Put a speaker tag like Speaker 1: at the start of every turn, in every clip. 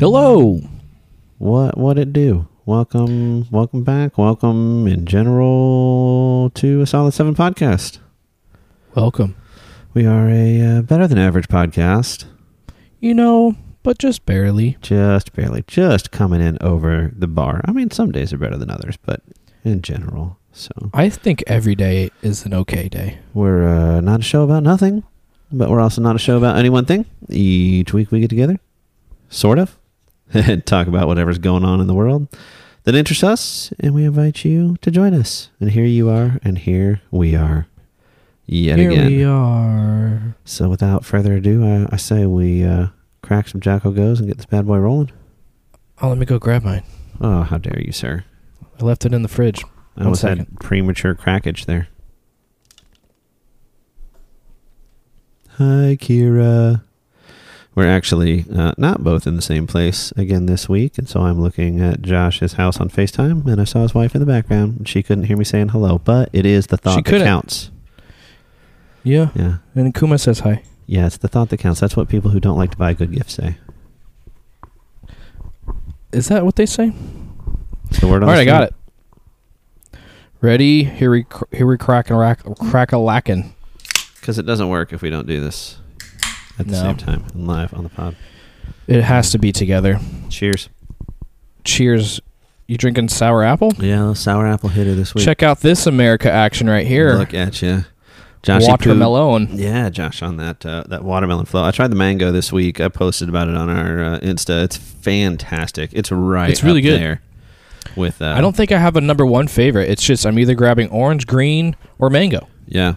Speaker 1: Hello.
Speaker 2: What what it do? Welcome, welcome back. Welcome in general to a Solid Seven podcast.
Speaker 1: Welcome.
Speaker 2: We are a uh, better than average podcast,
Speaker 1: You know, but just barely.
Speaker 2: just barely, just coming in over the bar. I mean, some days are better than others, but in general, so
Speaker 1: I think every day is an okay day.
Speaker 2: we're uh, not a show about nothing, but we're also not a show about any one thing. Each week we get together, sort of, and talk about whatever's going on in the world that interests us, and we invite you to join us. And here you are, and here we are, yet
Speaker 1: Here
Speaker 2: again.
Speaker 1: we are.
Speaker 2: So without further ado, I, I say we uh, crack some Jocko Goes and get this bad boy rolling.
Speaker 1: Oh, let me go grab mine.
Speaker 2: Oh, how dare you, sir!
Speaker 1: I left it in the fridge.
Speaker 2: I
Speaker 1: One
Speaker 2: almost had premature crackage there. Hi, Kira. We're actually uh, not both in the same place again this week, and so I'm looking at Josh's house on FaceTime, and I saw his wife in the background. She couldn't hear me saying hello, but it is the thought that
Speaker 1: couldn't.
Speaker 2: counts.
Speaker 1: Yeah.
Speaker 2: Yeah,
Speaker 1: And Kuma says hi.
Speaker 2: yeah, it's the thought that counts. That's what people who don't like to buy good gifts say.
Speaker 1: Is that what they say?
Speaker 2: It's the word.
Speaker 1: All right, I got it. Ready? Here we cr- here we crack and rack crack a lacking.
Speaker 2: Because it doesn't work if we don't do this at the
Speaker 1: No.
Speaker 2: same time and live on the pod.
Speaker 1: It has to be together.
Speaker 2: Cheers.
Speaker 1: Cheers. You drinking sour apple?
Speaker 2: Yeah, sour apple hitter this week.
Speaker 1: Check out this America action right here.
Speaker 2: Look at you, Josh.
Speaker 1: Watermelon.
Speaker 2: Yeah, Josh, on that uh, that watermelon flow. I tried the mango this week. I posted about it on our uh, Insta. It's fantastic. It's right.
Speaker 1: It's really
Speaker 2: up
Speaker 1: good.
Speaker 2: There with uh,
Speaker 1: I don't think I have a number one favorite. It's just I'm either grabbing orange, green, or mango.
Speaker 2: Yeah.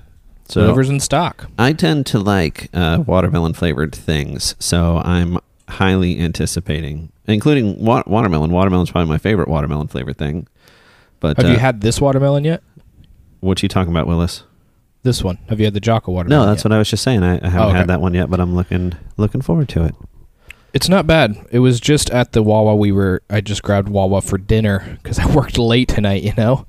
Speaker 2: So
Speaker 1: Whatever's in stock.
Speaker 2: I tend to like uh, watermelon flavored things. So I'm highly anticipating, including wa- watermelon. Watermelon's probably my favorite watermelon flavored thing. But
Speaker 1: Have
Speaker 2: uh,
Speaker 1: you had this watermelon yet?
Speaker 2: what you talking about, Willis?
Speaker 1: This one. Have you had the Jocko watermelon?
Speaker 2: No, that's
Speaker 1: yet?
Speaker 2: what I was just saying. I, I haven't
Speaker 1: Oh, okay.
Speaker 2: had that one yet, but I'm looking looking forward to it.
Speaker 1: It's not bad. It was just at the Wawa we were. I just grabbed Wawa for dinner because I worked late tonight, you know,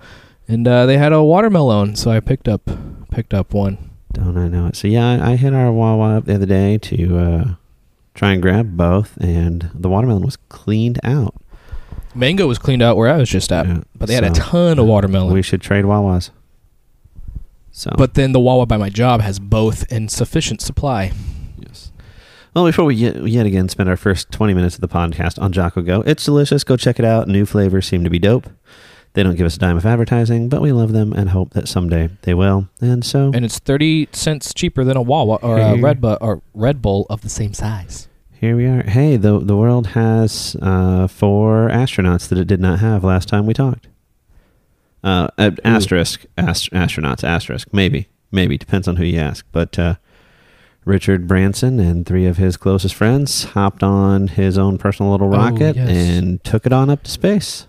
Speaker 1: and uh, they had a watermelon, so I picked up picked up one.
Speaker 2: Don't I know it? So yeah, I, I hit our Wawa up the other day to uh, try and grab both, and the watermelon was cleaned out.
Speaker 1: Mango was cleaned out where I was just at,
Speaker 2: Yeah,
Speaker 1: but they had a ton of watermelon.
Speaker 2: We should trade Wawas. So,
Speaker 1: but then the Wawa by my job has both in sufficient supply.
Speaker 2: yes. Well, before we yet, yet again spend our first 20 minutes of the podcast on Jocko Go, it's delicious. Go check it out. New flavors seem to be dope. They don't give us a dime of advertising, but we love them and hope that someday they will. And so,
Speaker 1: and it's thirty cents cheaper than a Wawa or a Red Bull or Red Bull of the same size.
Speaker 2: Here we are. Hey, the the world has uh, four astronauts that it did not have last time we talked. Uh, asterisk, ast- astronauts, asterisk, maybe, maybe depends on who you ask. But uh, Richard Branson and three of his closest friends hopped on his own personal little
Speaker 1: Oh,
Speaker 2: rocket
Speaker 1: yes.
Speaker 2: and took it on up to space.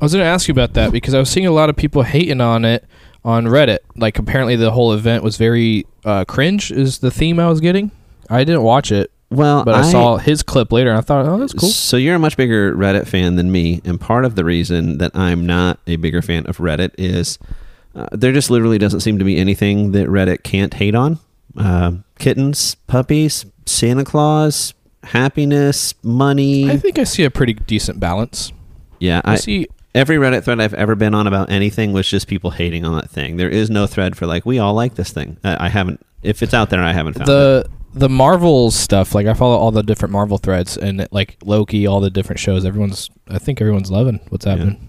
Speaker 1: I was going to ask you about that because I was seeing a lot of people hating on it on Reddit. Like apparently the whole event was very uh, cringe. Is the theme I was getting? I didn't watch it,
Speaker 2: Well,
Speaker 1: but I, saw his clip later, and I thought, oh, that's cool.
Speaker 2: So you're a much bigger Reddit fan than me, and part of the reason that I'm not a bigger fan of Reddit is uh, there just literally doesn't seem to be anything that Reddit can't hate on. Uh, kittens, puppies, Santa Claus, happiness, money.
Speaker 1: I think I see a pretty decent balance.
Speaker 2: yeah,
Speaker 1: I,
Speaker 2: I,
Speaker 1: see.
Speaker 2: Every Reddit thread I've ever been on about anything was just people hating on that thing. There is no thread for like we all like this thing. I, I haven't. If it's out there, I haven't found it.
Speaker 1: the the Marvel stuff. Like I follow all the different Marvel threads and like Loki, all the different shows. Everyone's, I think everyone's loving what's happening.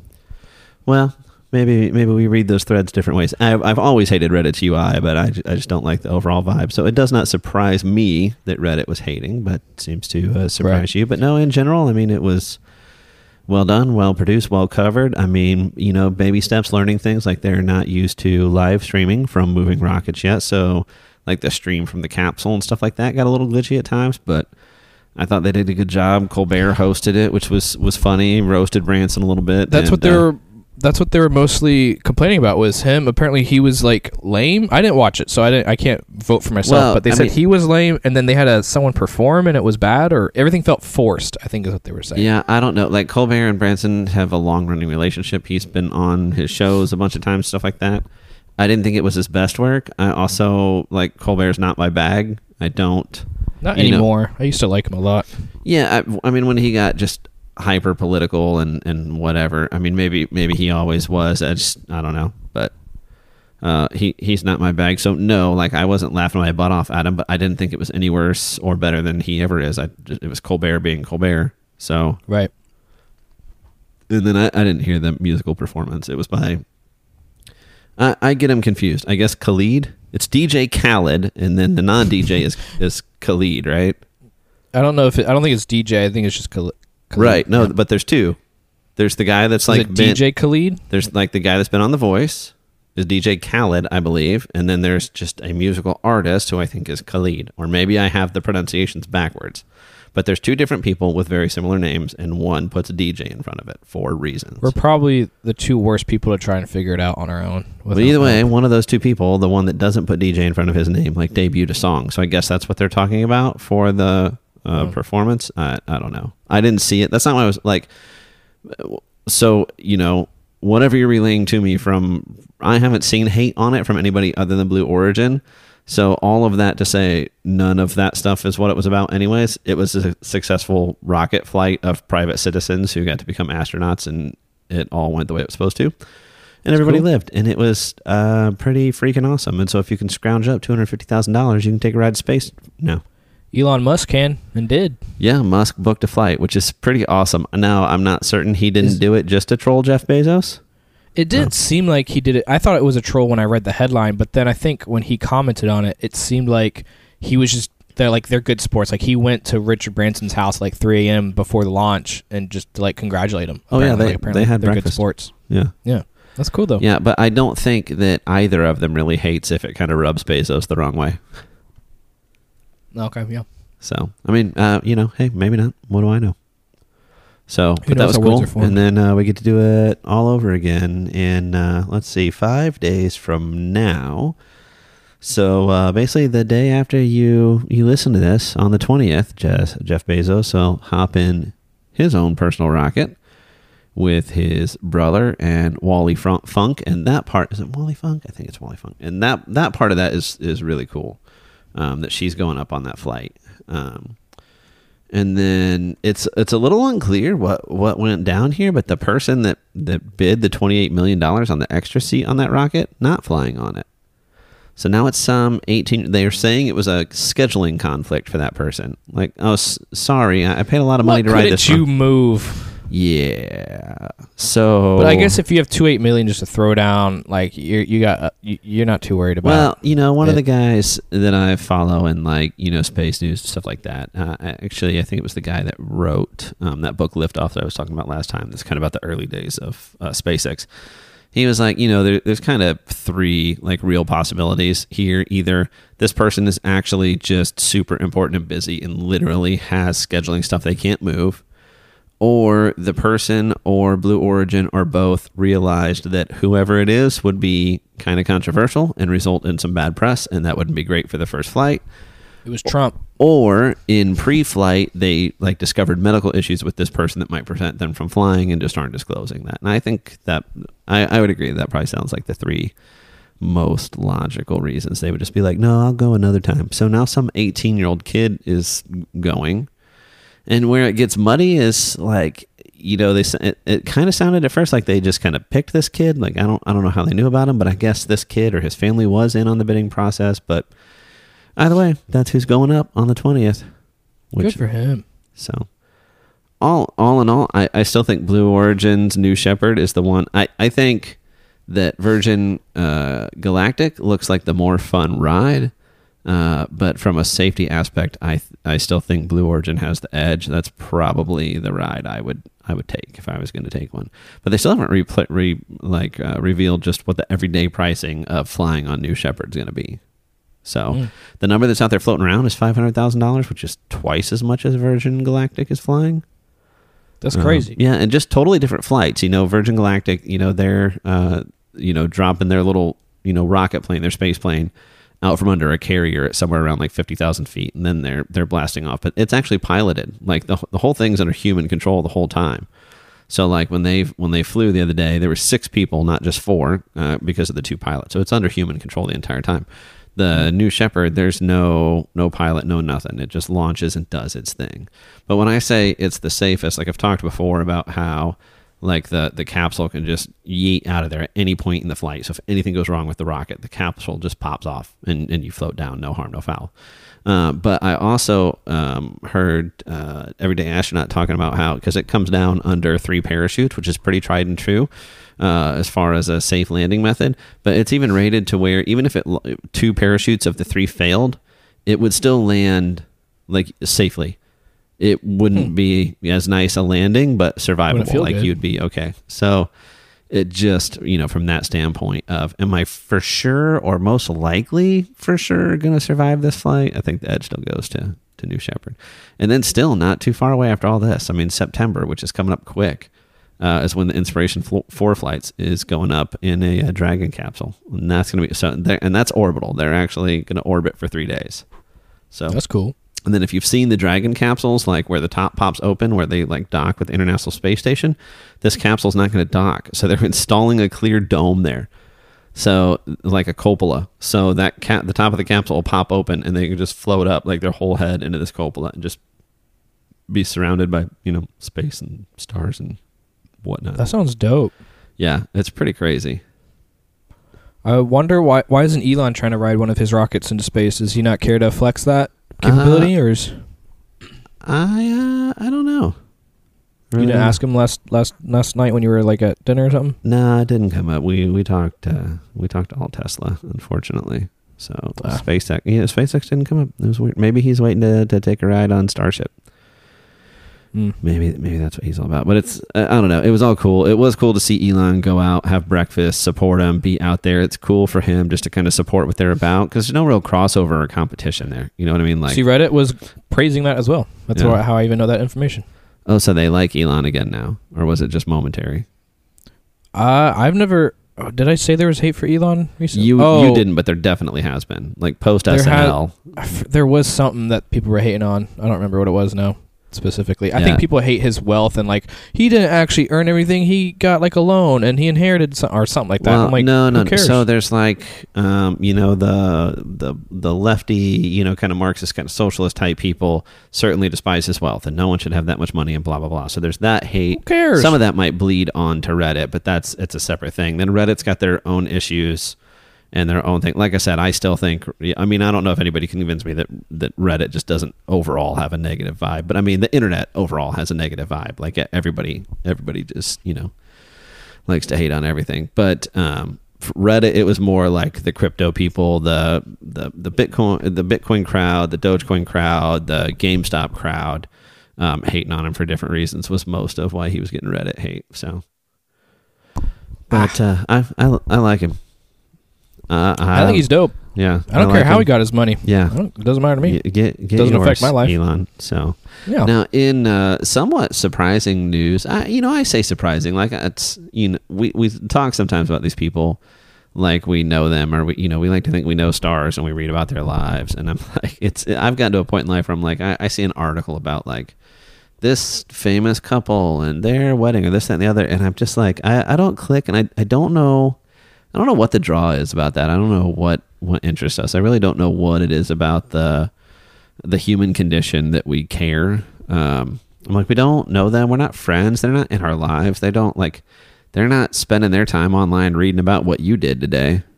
Speaker 2: Well, maybe maybe we read those threads different ways. I've, I've always hated Reddit's UI, but I, I just don't like the overall vibe. So it does not surprise me that Reddit was hating, but seems to uh, surprise
Speaker 1: Right.
Speaker 2: you. But no, in general, I mean, it was well done, well produced, well covered. I mean, you know, baby steps, learning things like they're not used to live streaming from moving rockets yet. So like the stream from the capsule and stuff like that got a little glitchy at times, but. I thought they did a good job. Colbert hosted it, which was was funny. Roasted Branson a little bit.
Speaker 1: That's
Speaker 2: and,
Speaker 1: what they
Speaker 2: uh.
Speaker 1: That's what they were mostly complaining about was him. Apparently, he was like lame. I didn't watch it, so I didn't. I can't vote for myself.
Speaker 2: Well,
Speaker 1: but they
Speaker 2: I
Speaker 1: said
Speaker 2: mean-
Speaker 1: he was lame, and then they had a someone perform, and it was bad, or everything felt forced. I think is what they were saying.
Speaker 2: Yeah, I don't know. Like Colbert and Branson have a long running relationship. He's been on his shows a bunch of times, stuff like that. I didn't think it was his best work. I also like Colbert's not my bag. I don't
Speaker 1: Not
Speaker 2: You know-
Speaker 1: anymore. I used to like him a lot.
Speaker 2: Yeah, I, I mean, when he got just hyper political and and whatever. I mean, maybe maybe he always was. I just I don't know, but uh, he he's not my bag. So no, like I wasn't laughing my butt off at him, but I didn't think it was any worse or better than he ever is. I just, it was Colbert being Colbert. So
Speaker 1: Right.
Speaker 2: and then I, I didn't hear the musical performance. It was by. I, I get him confused. I guess Khalid. It's DJ Khaled, and then the non DJ is is Khalid, right?
Speaker 1: I don't know if it, I don't think it's DJ. I think it's just Khalid. Khalid.
Speaker 2: Right. No, but there's two. There's the guy that's like been-
Speaker 1: DJ Khalid?
Speaker 2: There's like the guy that's been on The Voice is DJ Khaled, I believe, and then there's just a musical artist who I think is Khalid, or maybe I have the pronunciations backwards. But there's two different people with very similar names, and one puts a DJ in front of it for reasons.
Speaker 1: We're probably the two worst people to try and figure it out on our own.
Speaker 2: But either way,
Speaker 1: help.
Speaker 2: one of those two people, the one that doesn't put DJ in front of his name, like debuted a song. So I guess that's what they're talking about for the uh,
Speaker 1: Hmm.
Speaker 2: performance. I, I don't know. I didn't see it. That's not what I was like. So you know, whatever you're relaying to me from, I haven't seen hate on it from anybody other than Blue Origin. So all of that to say, none of that stuff is what it was about. Anyways, it was a successful rocket flight of private citizens who got to become astronauts, and it all went the way it was supposed to and everybody
Speaker 1: cool.
Speaker 2: lived, and it was uh, pretty freaking awesome. And so, if you can scrounge up two hundred fifty thousand dollars, you can take a ride to space. No,
Speaker 1: Elon Musk can and did.
Speaker 2: yeah, Musk booked a flight, which is pretty awesome. Now, I'm not certain he didn't
Speaker 1: Is-
Speaker 2: do it just to troll Jeff Bezos.
Speaker 1: It didn't oh. seem like he did it. I thought it was a troll when I read the headline, but then I think when he commented on it, it seemed like he was just they're like they're good sports. Like he went to Richard Branson's house like 3 a.m. before the launch and just to like congratulate him.
Speaker 2: Oh, yeah,
Speaker 1: Apparently-
Speaker 2: they-
Speaker 1: apparently
Speaker 2: they had
Speaker 1: they're good sports.
Speaker 2: Yeah,
Speaker 1: Yeah, that's cool though.
Speaker 2: yeah, but I don't think that either of them really hates if it kind of rubs Bezos the wrong way.
Speaker 1: Okay, yeah.
Speaker 2: So, I mean, uh, you know, hey, maybe not. What do I know? So, but that was cool. And then uh, we get to do it all over again in, uh, let's see, five days from now. So uh, basically, the day after you you listen to this on the twentieth, Jeff, Jeff Bezos will hop in his own personal rocket with his brother and Wally Funk, and that part is it Wally Funk? I think it's Wally Funk, and that that part of that is is really cool. Um, that she's going up on that flight. Um, and then it's it's a little unclear what what went down here, but the person that that bid the twenty eight million dollars on the extra seat on that rocket not flying on it. So now it's some eighteen. They are saying it was a scheduling conflict for that person. Like, oh, s- sorry, I I paid a lot of money
Speaker 1: What
Speaker 2: to ride
Speaker 1: couldn't
Speaker 2: this.
Speaker 1: you
Speaker 2: from-
Speaker 1: move?
Speaker 2: Yeah. So,
Speaker 1: But I guess if you have two eight million just to throw down, like you you got uh, you, you're not too worried about.
Speaker 2: Well, you know, one of the guys that I follow in like you know space news stuff like that. Uh, actually, I think it was the guy that wrote um, that book Liftoff that I was talking about last time. That's kind of about the early days of uh, SpaceX. He was like, you know, there, there's kind of three like real possibilities here. Either this person is actually just super important and busy and literally has scheduling stuff they can't move, or the person or Blue Origin or both realized that whoever it is would be kind of controversial and result in some bad press, and that wouldn't be great for the first flight.
Speaker 1: it was Trump.
Speaker 2: Or in pre-flight, they like discovered medical issues with this person that might prevent them from flying, and just aren't disclosing that. And I think that I, I would agree that, probably sounds like the three most logical reasons. They would just be like, "No, I'll go another time." So now some 18-year-old kid is going and where it gets muddy is like you know they it, it kind of sounded at first like they just kind of picked this kid. Like i don't i don't know how they knew about him but i guess this kid or his family was in on the bidding process. But either way that's who's going up on the 20th
Speaker 1: Good for him.
Speaker 2: so all all in all I, I still think blue origin's New Shepard is the one. I i think that virgin uh, galactic looks like the more fun ride uh, but from a safety aspect, I th- I still think Blue Origin has the edge. That's probably the ride I would I would take if I was going to take one. But they still haven't re, re like uh, revealed just what the everyday pricing of flying on New Shepard is going to be. So
Speaker 1: Mm.
Speaker 2: the number that's out there floating around is five hundred thousand dollars, which is twice as much as Virgin Galactic is flying.
Speaker 1: That's
Speaker 2: Um,
Speaker 1: crazy.
Speaker 2: yeah, and just totally different flights. You know, Virgin Galactic, you know, they're uh, you know, dropping their little, you know, rocket plane, their space plane out from under a carrier at somewhere around like 50,000 feet and then they're they're blasting off but it's actually piloted like the, the whole thing's under human control the whole time so like when they when they flew the other day there were six people not just four uh, because of the two pilots so it's under human control the entire time The New Shepard, there's no no pilot, no nothing. It just launches and does its thing. But when I say it's the safest, like I've talked before about how like the the capsule can just yeet out of there at any point in the flight. So if anything goes wrong with the rocket, the capsule just pops off and, and you float down, no harm, no foul. Uh, but I also um, heard uh, Everyday Astronaut talking about how because it comes down under three parachutes, which is pretty tried and true uh, as far as a safe landing method. But it's even rated to where even if it two parachutes of the three failed, it would still land like safely it wouldn't hmm. be as nice a landing, but survivable. Like good. you'd be okay. So it just, you know, from that standpoint of, am I for sure or most likely for sure going to survive this flight? I think the edge still goes to, to New Shepard. And then still not too far away after all this. I mean, September, which is coming up quick, uh, is when the Inspiration 4 flights is going up in a, a Dragon capsule. And that's going to be, so, and that's orbital. They're actually going to orbit for three days. So
Speaker 1: that's cool.
Speaker 2: And then if you've seen the Dragon capsules, like where the top pops open, where they like dock with the International Space Station, this capsule's not going to dock. So they're installing a clear dome there. So like a cupola. So that cap, the top of the capsule will pop open and they can just float up like their whole head into this cupola and just be surrounded by, you know, space and stars and whatnot.
Speaker 1: That sounds dope.
Speaker 2: Yeah, it's pretty crazy.
Speaker 1: I wonder why why isn't Elon trying to ride one of his rockets into space? Does he not care to flex that? Capability, uh, or is
Speaker 2: I uh, I don't know.
Speaker 1: Really? You didn't ask him last last last night when you were like at dinner or something?
Speaker 2: No, nah, it didn't come up. We we talked uh, we talked all Tesla, unfortunately. So ah. SpaceX, yeah, SpaceX didn't come up. It was weird. Maybe he's waiting to to take a ride on Starship. Mm. Maybe maybe that's what he's all about. But it's I don't know. It was all cool. It was cool to see Elon go out, have breakfast, support him, be out there. It's cool for him just to kind of support what they're about because there's no real crossover or competition there. You know what I mean?
Speaker 1: Like, see, Reddit was praising that as well. That's yeah. how I even know that information.
Speaker 2: Oh, so they like Elon again now, or was it just momentary?
Speaker 1: Uh, I've never. Oh, did I say there was hate for Elon recently?
Speaker 2: You oh, you didn't, but there definitely has been. Like post SNL,
Speaker 1: there was something that people were hating on. I don't remember what it was now specifically. I yeah. think people hate his wealth and like he didn't actually earn everything. He got like a loan and he inherited some, or something like that.
Speaker 2: Well,
Speaker 1: I'm like,
Speaker 2: no, no. So there's like, um, you know, the the the lefty, you know, kind of Marxist, kind of socialist type people certainly despise his wealth, and no one should have that much money and blah blah blah. So there's that hate.
Speaker 1: Who cares?
Speaker 2: Some of that might bleed on to Reddit, but that's it's a separate thing. Then Reddit's got their own issues and their own thing. Like I said, I still think. I mean, I don't know if anybody can convince me that that Reddit just doesn't overall have a negative vibe, but I mean, the internet overall has a negative vibe. Like everybody, everybody just you know likes to hate on everything. But um, Reddit, it was more like the crypto people, the the the Bitcoin, the Bitcoin crowd, the Dogecoin crowd, the GameStop crowd, um, hating on him for different reasons was most of why he was getting Reddit hate. So, but uh, I, I I like him.
Speaker 1: Uh, I, I think he's dope.
Speaker 2: Yeah,
Speaker 1: I don't I care like how him. he got his money.
Speaker 2: Yeah,
Speaker 1: it doesn't matter to me.
Speaker 2: Get, get,
Speaker 1: doesn't
Speaker 2: yours,
Speaker 1: affect my life,
Speaker 2: Elon. So yeah. Now, in uh, somewhat surprising news, I, you know, I say surprising, like it's you know, we we talk sometimes about these people like we know them, or we you know, we like to think we know stars and we read about their lives, and I'm like, it's I've gotten to a point in life where I'm like, I, I see an article about like this famous couple and their wedding or this that, and the other, and I'm just like, I I don't click, and I I don't know I don't know what the draw is about that. I don't know what what interests us. I really don't know what it is about the the human condition that we care. Um, I'm like, we don't know them. We're not friends. They're not in our lives. They don't like. They're not spending their time online reading about what you did today.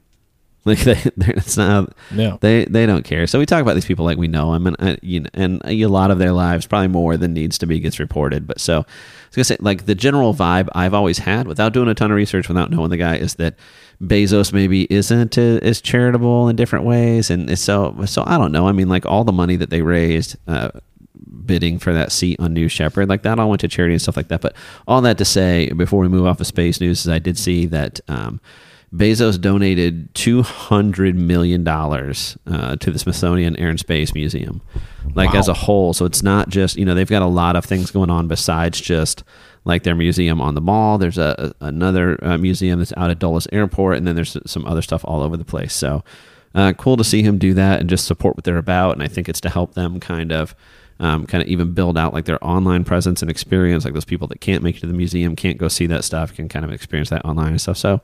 Speaker 2: Like they, it's not.
Speaker 1: Yeah.
Speaker 2: They they don't care. So we talk about these people like we know them, and uh, you know, and a lot of their lives, probably more than needs to be, gets reported. But so I was gonna say, like the general vibe I've always had, without doing a ton of research, without knowing the guy, is that Bezos maybe isn't as charitable in different ways, and so so I don't know. I mean, like all the money that they raised. Uh, bidding for that seat on New Shepard. Like that all went to charity and stuff like that. But all that to say, before we move off of space news, is I did see that um, Bezos donated $200 million uh, to the Smithsonian Air and Space Museum, like wow. as a whole. So it's not just, you know, they've got a lot of things going on besides just like their museum on the mall. There's a, another uh, museum that's out at Dulles Airport, and then there's some other stuff all over the place. So uh, cool to see him do that and just support what they're about. And I think it's to help them kind of. Um, kind of even build out like their online presence and experience, like those people that can't make it to the museum, can't go see that stuff, can kind of experience that online and stuff. So,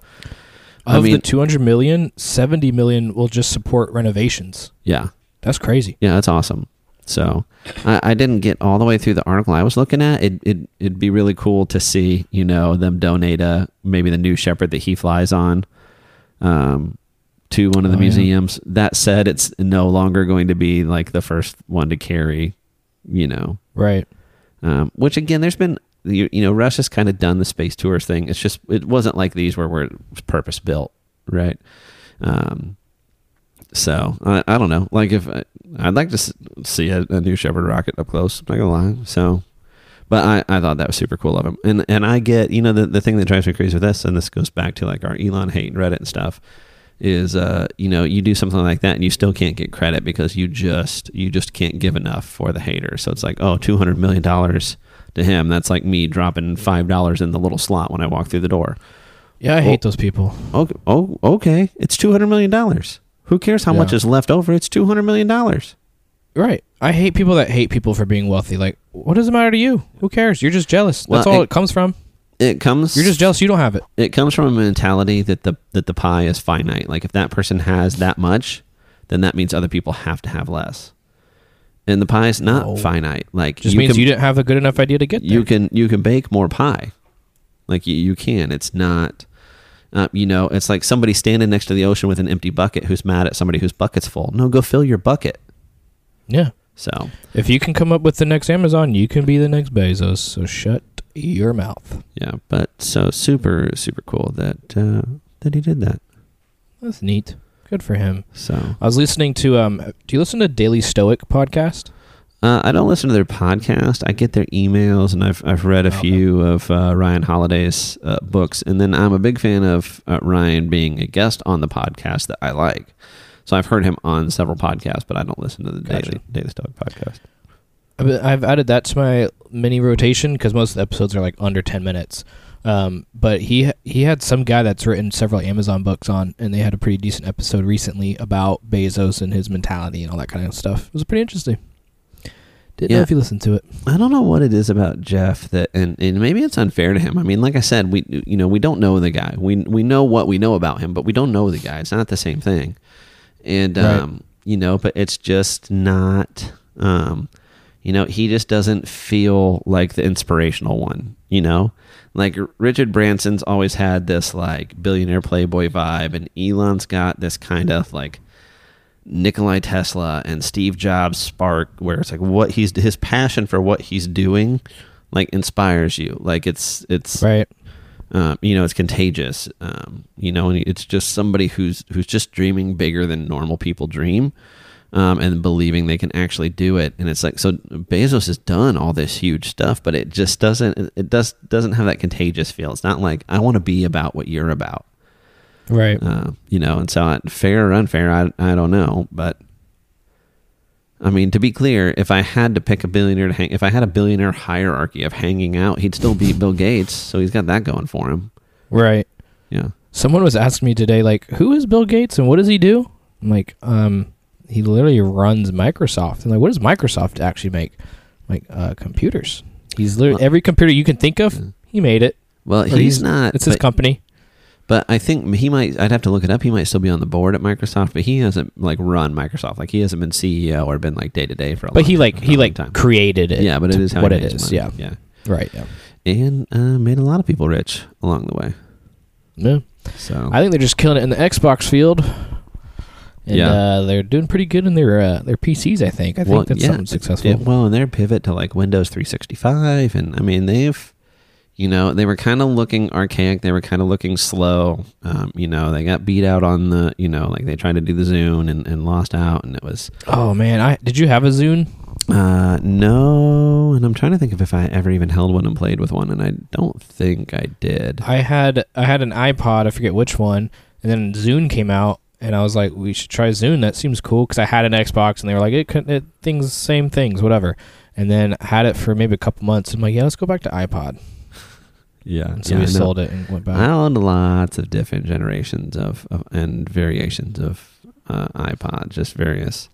Speaker 2: I
Speaker 1: Of the
Speaker 2: mean-
Speaker 1: 200 million, 70 million will just support renovations.
Speaker 2: Yeah,
Speaker 1: That's crazy.
Speaker 2: yeah, that's awesome. So I, I didn't get all the way through the article I was looking at. It, it it'd be really cool to see you know them donate a maybe the new Shepard that he flies on, um, to one of the
Speaker 1: Oh, yeah.
Speaker 2: museums. That said, it's no longer going to be like the first one to carry, you know,
Speaker 1: Right.
Speaker 2: um, which again, there's been you, you know Russia's kind of done the space tours thing. It's just it wasn't like these where was purpose built, right? Um, so I, I don't know. Like if I, I'd like to see a, a new Shepard rocket up close. I'm Not gonna lie. So, but I, I thought that was super cool of him. And and I get you know the the thing that drives me crazy with this, and this goes back to like our Elon hate and Reddit and stuff. Is uh you know you do something like that and you still can't get credit because you just you just can't give enough for the hater. So it's like oh two hundred million dollars to him. That's like me dropping five dollars in the little slot when I walk through the door.
Speaker 1: Yeah, I hate those people.
Speaker 2: Okay, oh, okay. It's two hundred million dollars. Who cares how much is left over? It's two hundred million dollars.
Speaker 1: Right. I hate people that hate people for being wealthy. Like, what does it matter to you? Who cares? You're just jealous. That's
Speaker 2: Well,
Speaker 1: all
Speaker 2: it-
Speaker 1: it comes from.
Speaker 2: It comes.
Speaker 1: You're just jealous you don't have it.
Speaker 2: It comes from a mentality that the that the pie is finite. Like if that person has that much, then that means other people have to have less. And the pie is not
Speaker 1: No.
Speaker 2: finite. Like
Speaker 1: Just
Speaker 2: you
Speaker 1: means
Speaker 2: can,
Speaker 1: you didn't have a good enough idea to get there.
Speaker 2: you can you can bake more pie. Like you, you can. It's not. Uh, you know, it's like somebody standing next to the ocean with an empty bucket who's mad at somebody whose bucket's full. No, go fill your bucket.
Speaker 1: yeah.
Speaker 2: So
Speaker 1: If you can come up with the next Amazon, you can be the next Bezos. So shut your mouth.
Speaker 2: yeah, but so super super cool that uh, that he did that.
Speaker 1: That's neat. Good for him.
Speaker 2: So
Speaker 1: I was listening to um do you listen to Daily Stoic podcast?
Speaker 2: Uh, I don't listen to their podcast. I get their emails, and I've I've read a
Speaker 1: Okay.
Speaker 2: few of uh, Ryan Holiday's uh, books, and then I'm a big fan of uh, Ryan being a guest on the podcast that I like. So I've heard him on several podcasts, but I don't listen to the
Speaker 1: Gotcha.
Speaker 2: Daily Daily Stoic podcast.
Speaker 1: I've- added that to my mini rotation because most of the episodes are like under ten minutes. Um, but he he had some guy that's written several Amazon books on, and they had a pretty decent episode recently about Bezos and his mentality and all that kind of stuff. It was pretty interesting. Didn't know
Speaker 2: Yeah.
Speaker 1: if you listened to it.
Speaker 2: I don't know what it is about Jeff that, and, and maybe it's unfair to him. I mean, like I said, we you know we don't know the guy. We we know what we know about him, but we don't know the guy. It's not the same thing. And
Speaker 1: Right.
Speaker 2: um, you know, but it's just not. Um, you know, he just doesn't feel like the inspirational one. You know, like Richard Branson's always had this like billionaire playboy vibe, and Elon's got this kind of like Nikolai Tesla and Steve Jobs spark where it's like what he's his passion for what he's doing like inspires you. Like it's it's
Speaker 1: Right.
Speaker 2: um, you know it's contagious. Um, you know and it's just somebody who's who's just dreaming bigger than normal people dream um, and believing they can actually do it. And it's like so Bezos has done all this huge stuff but it just doesn't it- it does doesn't have that contagious feel. It's not like I want to be about what you're about
Speaker 1: Right.
Speaker 2: uh, you know, and so uh, fair or unfair, I, I don't know, but I mean, to be clear, if I had to pick a billionaire to hang, if I had a billionaire hierarchy of hanging out, he'd still be Bill Gates, so he's got that going for him.
Speaker 1: Right.
Speaker 2: Yeah,
Speaker 1: Someone was asking me today, like, who is Bill Gates and what does he do? I'm like, um, he literally runs Microsoft. I'm like, what does Microsoft actually make? Like, uh, computers. He's literally
Speaker 2: Well-
Speaker 1: every computer you can think of. He made it.
Speaker 2: well,
Speaker 1: Or
Speaker 2: he's, not.
Speaker 1: It's his company.
Speaker 2: But I think he might. I'd have to look it up. He might still be on the board at Microsoft, but he hasn't like run Microsoft. Like he hasn't been CEO or been like day to day for a.
Speaker 1: But
Speaker 2: long
Speaker 1: he
Speaker 2: time-
Speaker 1: like he like
Speaker 2: time.
Speaker 1: created it.
Speaker 2: Yeah, but it is how
Speaker 1: what it
Speaker 2: money.
Speaker 1: Yeah.
Speaker 2: yeah,
Speaker 1: Right. Yeah.
Speaker 2: and uh, made a lot of people rich along the way.
Speaker 1: Yeah.
Speaker 2: So
Speaker 1: I think they're just killing it in the Xbox field. And
Speaker 2: Yeah.
Speaker 1: uh, they're doing pretty good in their uh, their PCs. I think. I think that's something successful.
Speaker 2: Yeah, well, and their pivot to like Windows 365, and I mean they've, you know, they were kind of looking archaic. They were kind of looking slow. Um, you know, they got beat out on the, you know, like they tried to do the Zune and, and lost out, and it was
Speaker 1: Oh man, I did you have a Zune?
Speaker 2: uh, no. And I'm trying to think of if I ever even held one and played with one, and I don't think I did.
Speaker 1: I had I had an iPod. I forget which one. And then Zune came out, and I was like, we should try Zune. That seems cool because I had an Xbox, and they were like, it, could- it things same things, whatever. And then had it for maybe a couple months. I'm like, yeah, let's go back to iPod.
Speaker 2: Yeah,
Speaker 1: And so
Speaker 2: yeah,
Speaker 1: we sold it and went back.
Speaker 2: I owned lots of different generations of, of and variations of uh, iPod, just various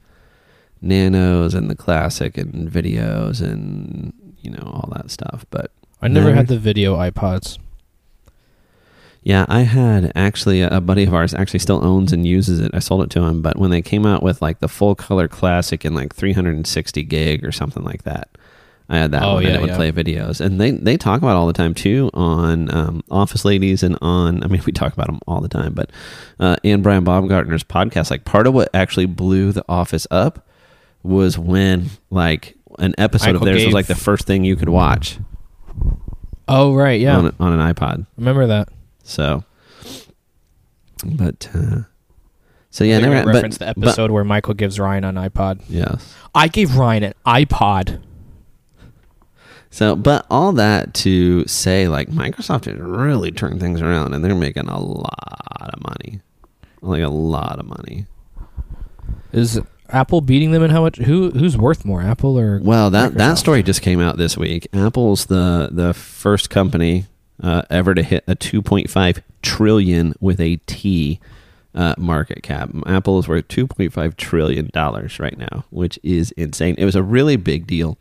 Speaker 2: nanos and the classic and videos and you know all that stuff. But
Speaker 1: I never
Speaker 2: Never.
Speaker 1: had the video iPods.
Speaker 2: Yeah, I had actually a buddy of ours actually still owns and uses it. I sold it to him, but when they came out with like the full color classic and like 360 gig or something like that, I had that
Speaker 1: Oh,
Speaker 2: one and it would
Speaker 1: yeah.
Speaker 2: play videos. And they they talk about it all the time too on um, Office Ladies and on I mean we talk about them all the time, but uh, and Brian Baumgartner's podcast. Like part of what actually blew the Office up was when like an episode
Speaker 1: Michael
Speaker 2: of theirs
Speaker 1: gave-
Speaker 2: was like the first thing you could watch
Speaker 1: Oh right, yeah.
Speaker 2: on on an iPod.
Speaker 1: Remember that?
Speaker 2: So, but uh, so yeah,
Speaker 1: I think I
Speaker 2: never.
Speaker 1: referenced
Speaker 2: but,
Speaker 1: the episode where Michael gives Ryan an iPod.
Speaker 2: Yes.
Speaker 1: I gave Ryan an iPod.
Speaker 2: So, but all that to say, like Microsoft has really turned things around, and they're making a lot of money, like a lot of money.
Speaker 1: Is Apple beating them in how much? Who who's worth more, Apple or?
Speaker 2: Well, that that story just came out this week. Apple's the the first company uh, ever to hit a 2.5 trillion with a T uh, market cap. Apple is worth 2.5 trillion dollars right now, which is insane. It was a really big deal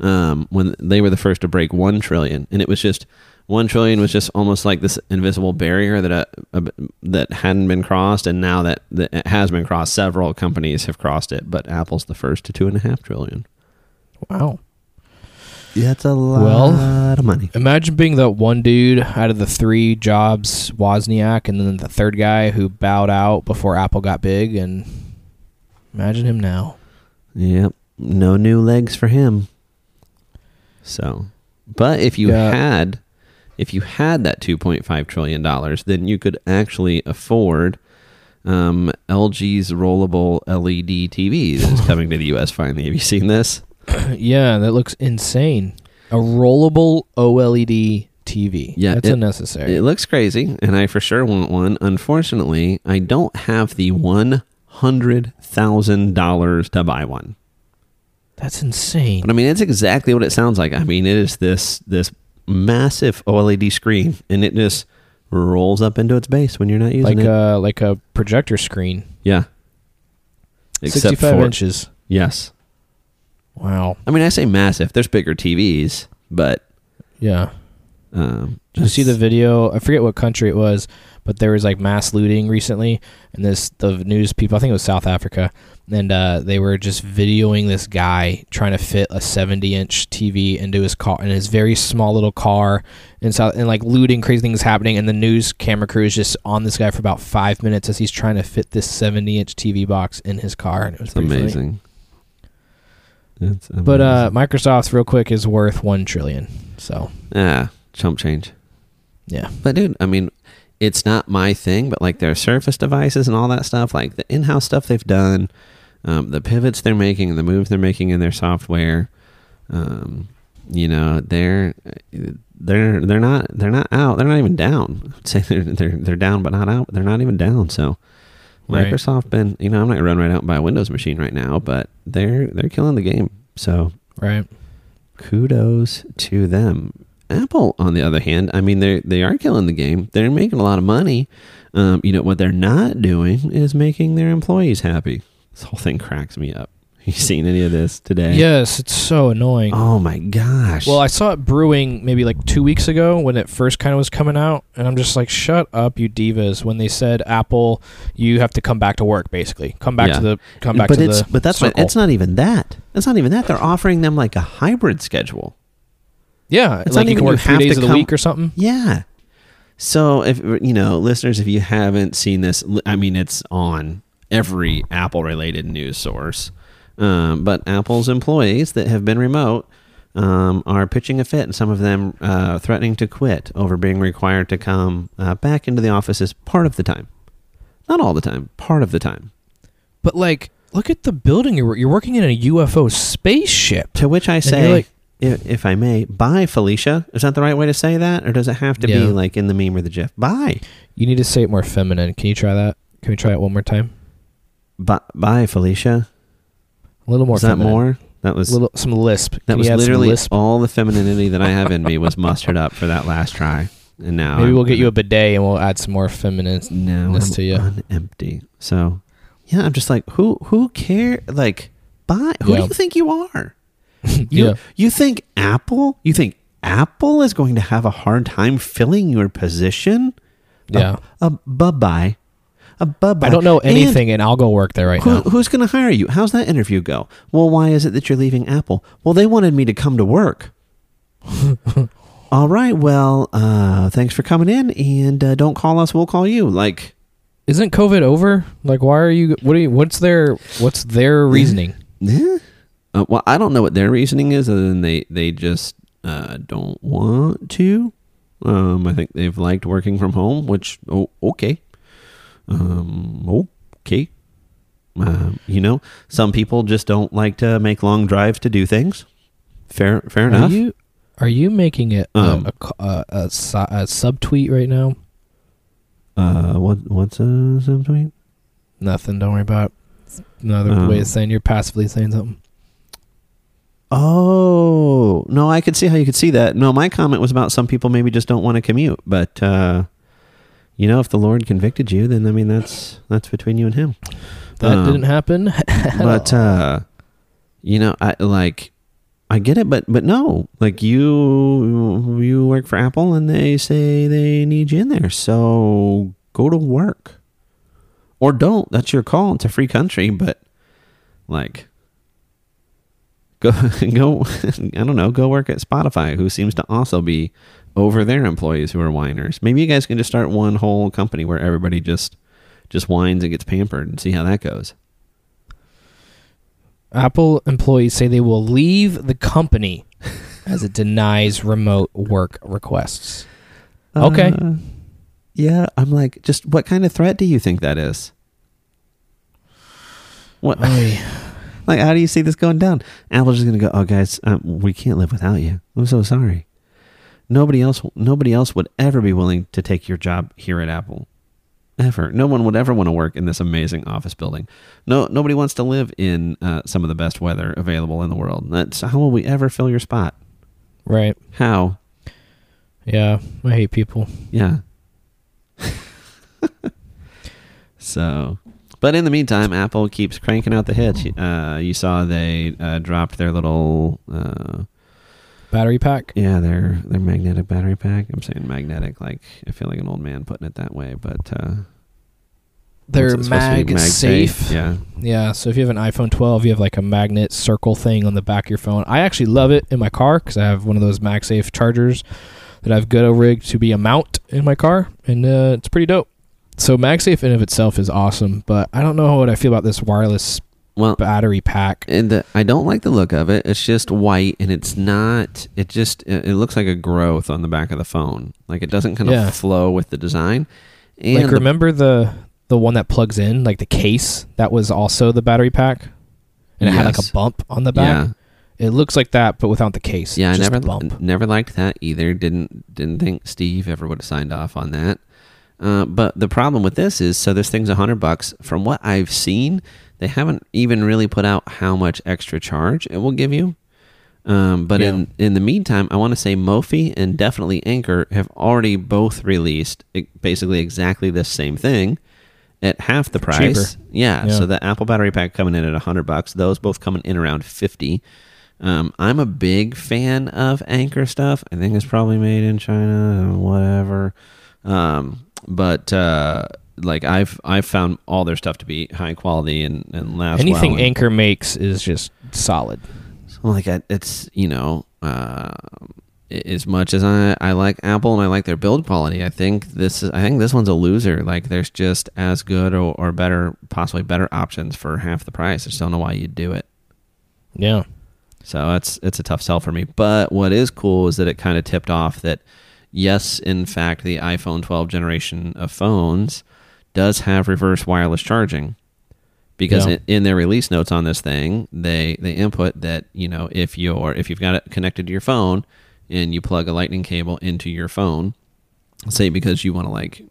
Speaker 2: um, when they were the first to break one trillion, and it was just one trillion was just almost like this invisible barrier that uh, uh, that hadn't been crossed, and now that, that it has been crossed, several companies have crossed it, but Apple's the first to two and a half trillion.
Speaker 1: Wow.
Speaker 2: Yeah, it's a lot
Speaker 1: Well-
Speaker 2: of money.
Speaker 1: Imagine being the one dude out of the three Jobs, Wozniak, and then the third guy who bowed out before Apple got big. And imagine him now.
Speaker 2: Yep. No new legs for him. So, but if you
Speaker 1: Yeah.
Speaker 2: had if you had that 2.5 trillion dollars, then you could actually afford um, LG's rollable LED TV that is coming to the US finally. Have you seen this?
Speaker 1: yeah, that looks insane. A rollable OLED TV.
Speaker 2: Yeah,
Speaker 1: that's
Speaker 2: it-
Speaker 1: unnecessary.
Speaker 2: It looks crazy, and I for sure want one. Unfortunately, I don't have the $100,000 to buy one.
Speaker 1: That's insane.
Speaker 2: But I mean, it's exactly what it sounds like. I mean, it is this this massive OLED screen, and it just rolls up into its base when you're not using
Speaker 1: Like
Speaker 2: it.
Speaker 1: a like a projector screen.
Speaker 2: yeah.
Speaker 1: Sixty-five inches.
Speaker 2: Yes.
Speaker 1: Wow.
Speaker 2: I mean, I say massive. There's bigger TVs, but
Speaker 1: Yeah.
Speaker 2: um,
Speaker 1: Did you see the video? I forget what country it was, but there was like mass looting recently, and this the news people. I think it was South Africa, and uh, they were just videoing this guy trying to fit a 70 inch TV into his car in his very small little car, and so and like looting, crazy things happening, and the news camera crew is just on this guy for about five minutes as he's trying to fit this 70 inch TV box in his car, and it was
Speaker 2: It's
Speaker 1: pretty funny.
Speaker 2: amazing. It's amazing.
Speaker 1: But uh, Microsoft, real quick, is worth one trillion. So
Speaker 2: ah, chump change.
Speaker 1: yeah,
Speaker 2: But dude, I mean, it's not my thing, but like their Surface devices and all that stuff, like the in-house stuff they've done, um, the pivots they're making, the moves they're making in their software, um, you know, they're they're they're not they're not out. They're not even down. I'd say they're they're they're down, but not out. But they're not even down. So.
Speaker 1: Right.
Speaker 2: Microsoft been, you know, I'm not gonna run right out and buy a Windows machine right now, but they're they're killing the game. So
Speaker 1: right.
Speaker 2: kudos to them. Apple, on the other hand, I mean they they are killing the game. They're making a lot of money. Um, you know what they're not doing is making their employees happy. This whole thing cracks me up. You seen any of this today?
Speaker 1: Yes, it's so annoying.
Speaker 2: Oh my gosh.
Speaker 1: Well, I saw it brewing maybe like two weeks ago when it first kind of was coming out, and I'm just like, "Shut up, you divas!" When they said Apple, you have to come back to work, basically, come back
Speaker 2: Yeah.
Speaker 1: to the come back
Speaker 2: but
Speaker 1: to
Speaker 2: it's
Speaker 1: the.
Speaker 2: but that's
Speaker 1: circle.
Speaker 2: it's not even that. It's not even that. They're offering them like a hybrid schedule.
Speaker 1: Yeah,
Speaker 2: it's
Speaker 1: like you can work three days of the week or something.
Speaker 2: Yeah. So if you know, listeners, if you haven't seen this, I mean, it's on every Apple related news source. Um, but Apple's employees that have been remote um, are pitching a fit, and some of them uh, threatening to quit over being required to come uh, back into the offices part of the time. Not all the time, part of the time.
Speaker 1: But like, look at the building you're you're working in a UFO spaceship.
Speaker 2: To which I say,
Speaker 1: like-
Speaker 2: if, if I may, bye, Felicia. Is that the right way to say that? Or does it have to
Speaker 1: Yeah.
Speaker 2: be like in the meme or the GIF? Bye.
Speaker 1: You need to say it more feminine. Can you try that? Can we try it one more time?
Speaker 2: Bye, bye Felicia.
Speaker 1: A little more.
Speaker 2: Is that more? That was
Speaker 1: little some lisp.
Speaker 2: that
Speaker 1: Can
Speaker 2: was
Speaker 1: you add some
Speaker 2: literally
Speaker 1: lisp?
Speaker 2: all the femininity that I have in me was mustered up for that last try. And now
Speaker 1: Maybe
Speaker 2: I'm
Speaker 1: we'll get you a bidet and we'll add some more feminine.
Speaker 2: I'm
Speaker 1: to you.
Speaker 2: empty. So yeah, I'm just like who who care like bye who do you think you are? You
Speaker 1: yeah.
Speaker 2: you think Apple? You think Apple is going to have a hard time filling your position?
Speaker 1: Yeah.
Speaker 2: Uh, bye bye. Uh, bye bye.
Speaker 1: I don't know anything, and, I'll go work there right
Speaker 2: Who,
Speaker 1: now.
Speaker 2: who's going to hire you? How's that interview go? Well, why is it that you're leaving Apple? Well, they wanted me to come to work. All right. Well, uh, thanks for coming in, and uh, don't call us. We'll call you. Like,
Speaker 1: Isn't COVID over? Like, why are you? What are you? What's their? What's their reasoning?
Speaker 2: Uh, well, I don't know what their reasoning is, other than they they just uh, don't want to. Um, I think they've liked working from home, which oh, okay, um, okay. Um, you know, some people just don't like to make long drives to do things. Fair, fair
Speaker 1: Are
Speaker 2: enough.
Speaker 1: you? Are you making it a-
Speaker 2: Um,
Speaker 1: a, a, a, a subtweet right now?
Speaker 2: uh, what what's a subtweet?
Speaker 1: Nothing. Don't worry about. it. Another
Speaker 2: Um,
Speaker 1: way of saying you're passively saying something.
Speaker 2: Oh no, I could see how you could see that. No, my comment was about some people maybe just don't want to commute, but uh, you know, if the Lord convicted you, then I mean that's that's between you and Him.
Speaker 1: That
Speaker 2: Um,
Speaker 1: didn't happen.
Speaker 2: but uh, you know, I like I get it, but but no, like you you work for Apple and they say they need you in there, so go to work or don't. That's your call. It's a free country, but like go go I don't know, go work at Spotify, who seems to also be over their employees who are whiners. Maybe you guys can just start one whole company where everybody just just whines and gets pampered and see how that goes.
Speaker 1: Apple employees say they will leave the company as it denies remote work requests. Okay.
Speaker 2: Uh, yeah, I'm like, just what kind of threat do you think that is? What?
Speaker 1: Oy.
Speaker 2: Like, how do you see this going down? Apple's just gonna go, oh, guys, um, we can't live without you. I'm so sorry. Nobody else, nobody else would ever be willing to take your job here at Apple. Ever. No one would ever want to work in this amazing office building. No, nobody wants to live in uh, some of the best weather available in the world. That's how will we ever fill your spot?
Speaker 1: Right.
Speaker 2: How?
Speaker 1: Yeah. I hate people.
Speaker 2: Yeah. so, but in the meantime, Apple keeps cranking out the hits. Uh, you saw they uh, dropped their little, uh,
Speaker 1: Battery pack.
Speaker 2: yeah, their their magnetic battery pack. I'm saying magnetic, like I feel like an old man putting it that way, but uh,
Speaker 1: They're
Speaker 2: what's it supposed to be?
Speaker 1: MagSafe.
Speaker 2: Yeah,
Speaker 1: Yeah, so if you have an iPhone 12, you have like a magnet circle thing on the back of your phone. I actually love it in my car because I have one of those MagSafe chargers that I've ghetto rigged to be a mount in my car, and uh, it's pretty dope. So MagSafe in of itself is awesome, but I don't know what I feel about this wireless
Speaker 2: well,
Speaker 1: battery pack.
Speaker 2: and the, I don't like the look of it. It's just white, and it's not. It just it, looks like a growth on the back of the phone. Like it doesn't kind of
Speaker 1: Yeah.
Speaker 2: flow with the design. And
Speaker 1: like remember the the one that plugs in, like the case that was also the battery pack, and it had like a bump on the back. It looks like that, but without the case.
Speaker 2: Yeah, I never
Speaker 1: bump.
Speaker 2: never liked that either. Didn't didn't think Steve ever would have signed off on that. Uh, but the problem with this is, so this thing's a hundred bucks. From what I've seen, they haven't even really put out how much extra charge it will give you. Um, but
Speaker 1: Yeah.
Speaker 2: in in the meantime, I want to say Mophie and definitely Anker have already both released basically exactly the same thing at half the price. Yeah,
Speaker 1: Yeah.
Speaker 2: So the Apple battery pack coming in at a hundred bucks. Those both coming in around fifty. Um, I'm a big fan of Anker stuff. I think it's probably made in China, whatever. Um, but uh, like I've I've found all their stuff to be high quality and and last
Speaker 1: Anything
Speaker 2: well. And-
Speaker 1: Anker makes is just solid.
Speaker 2: so, like I, it's you know uh, as much as I, I like Apple and I like their build quality, I think this is I think this one's a loser. Like there's just as good or, or better, possibly better options for half the price. I just don't know why you'd do it.
Speaker 1: Yeah.
Speaker 2: So it's it's a tough sell for me. But what is cool is that it kind of tipped off that yes, in fact, the iPhone 12 generation of phones does have reverse wireless charging. Because
Speaker 1: Yeah.
Speaker 2: in, their release notes on this thing, they they input that you know if you're if you've got it connected to your phone and you plug a lightning cable into your phone, say because you want to like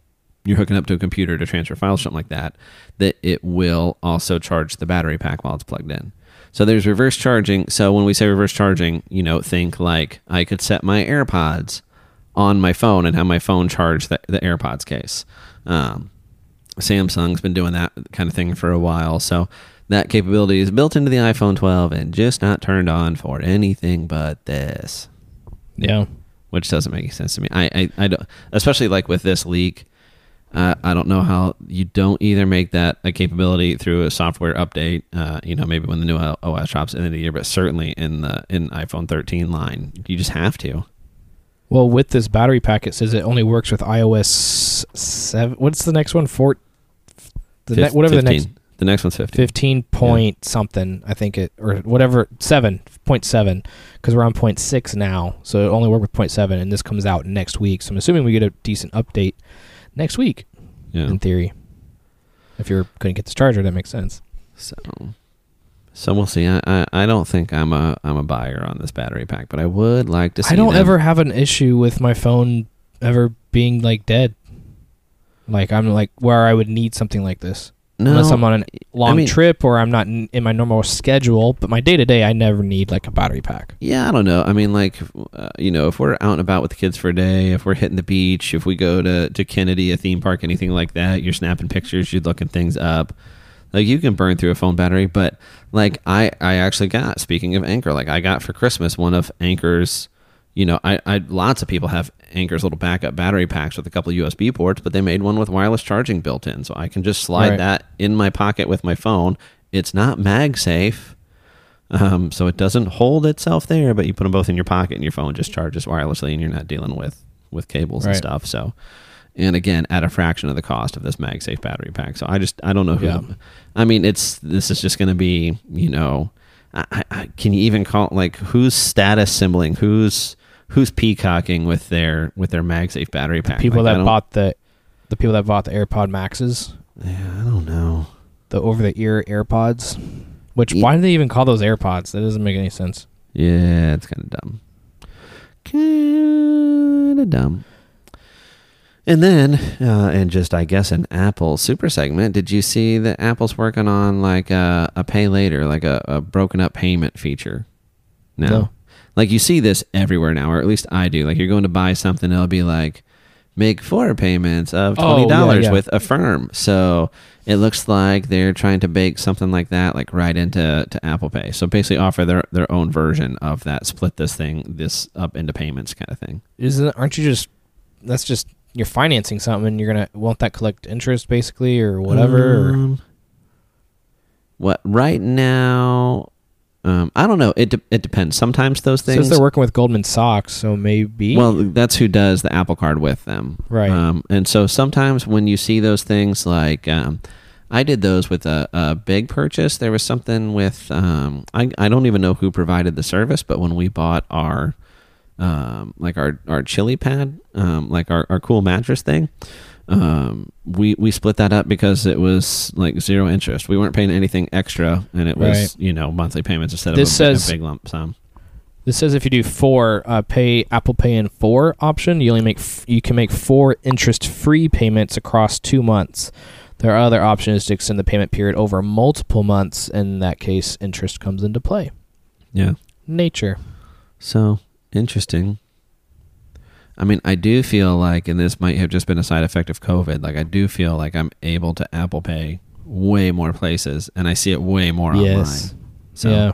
Speaker 2: you're hooking up to a computer to transfer files, something like that, that it will also charge the battery pack while it's plugged in. So there's reverse charging. So when we say reverse charging, you know, think like I could set my AirPods on my phone and have my phone charge the, the AirPods case. Um, Samsung's been doing that kind of thing for a while. So that capability is built into the iPhone 12 and just not turned on for anything but this
Speaker 1: Yeah.
Speaker 2: which doesn't make sense to me. I, I, I don't, especially like with this leak, Uh, I don't know how you don't either make that a capability through a software update. Uh, you know, maybe when the new OS drops in the year, but certainly in the in iPhone 13 line, you just have to.
Speaker 1: Well, with this battery pack, it says it only works with iOS seven. What's the next one? Four. The ne- whatever
Speaker 2: 15.
Speaker 1: the next
Speaker 2: The next one's 15.
Speaker 1: fifteen point something. I think it or whatever seven point seven because we're on point six now. So it only worked with point seven, and this comes out next week. So I'm assuming we get a decent update next week
Speaker 2: Yeah.
Speaker 1: in theory. If you're couldn't get this charger, that makes sense.
Speaker 2: So, so we'll see. I, I, I don't think I'm a I'm a buyer on this battery pack, but I would like to see.
Speaker 1: I don't
Speaker 2: them-
Speaker 1: ever have an issue with my phone ever being like dead. Like I'm like where I would need something like this.
Speaker 2: no,
Speaker 1: unless I'm on a long
Speaker 2: mean-
Speaker 1: trip or I'm not in, in my normal schedule. But my day to day, I never need like a battery pack.
Speaker 2: Yeah, I don't know. I mean, like, uh, you know, if we're out and about with the kids for a day, if we're hitting the beach, if we go to, to Kennedy, a theme park, anything like that, you're snapping pictures, you're looking things up. Like, you can burn through a phone battery. But, like, I, I actually got, speaking of Anker, like, I got for Christmas one of Anker's, you know, I, I lots of people have Anker's little backup battery packs with a couple of USB ports, but they made one with wireless charging built in. So I can just slide
Speaker 1: Right.
Speaker 2: that in my pocket with my phone. It's not MagSafe. Um, so it doesn't hold itself there, but you put them both in your pocket, and your phone just charges wirelessly, and you're not dealing with with cables and stuff. So, and again, at a fraction of the cost of this MagSafe battery pack. So I just I don't know who.
Speaker 1: Yeah.
Speaker 2: I mean, it's this is just going to be you know, I, I, can you even call like who's status symboling who's who's peacocking with their with their MagSafe battery pack?
Speaker 1: The People
Speaker 2: Like,
Speaker 1: that bought the the people that bought the AirPod Maxes,
Speaker 2: Yeah, I don't know.
Speaker 1: the over the ear AirPods. Which why do they even call those AirPods? That doesn't make any sense.
Speaker 2: Yeah, it's kind of dumb. Kind of dumb. And then, uh, and just I guess an Apple super segment. Did you see that Apple's working on like a, a pay later, like a, a broken up payment feature? No.
Speaker 1: No.
Speaker 2: Like you see this everywhere now, or at least I do. Like you're going to buy something, it'll be like make four payments of
Speaker 1: Oh,
Speaker 2: twenty dollars
Speaker 1: yeah, yeah.
Speaker 2: with Affirm. So it looks like they're trying to bake something like that, like right into to Apple Pay. So basically, offer their their own version of that, split this thing this up into payments, kind of thing.
Speaker 1: Isn't aren't you just that's just you're financing something and you're gonna won't that collect interest basically or whatever? or-
Speaker 2: Um, what right now? Um, I don't know. It de- it depends. Sometimes those things.
Speaker 1: Says they're working with Goldman Sachs, so maybe.
Speaker 2: Well, that's who does the Apple Card with them,
Speaker 1: Right.
Speaker 2: Um, and so sometimes when you see those things, like um, I did those with a, a big purchase. There was something with um, I I don't even know who provided the service, but when we bought our um, like our our chili pad, um, like our, our cool mattress thing. Um, we we split that up because it was like zero interest. We weren't paying anything extra, and it was
Speaker 1: Right.
Speaker 2: you know monthly payments instead
Speaker 1: This
Speaker 2: of a,
Speaker 1: says-
Speaker 2: a big lump sum.
Speaker 1: This says if you do four, uh, pay Apple Pay in four option, you only make f- you can make four interest-free payments across two months. There are other options to extend the payment period over multiple months. In that case, interest comes into play.
Speaker 2: Yeah.
Speaker 1: Nature.
Speaker 2: So interesting. I mean, I do feel like, and this might have just been a side effect of COVID. Like, I do feel like I'm able to Apple Pay way more places, and I see it way more
Speaker 1: Yes.
Speaker 2: online. So
Speaker 1: Yeah.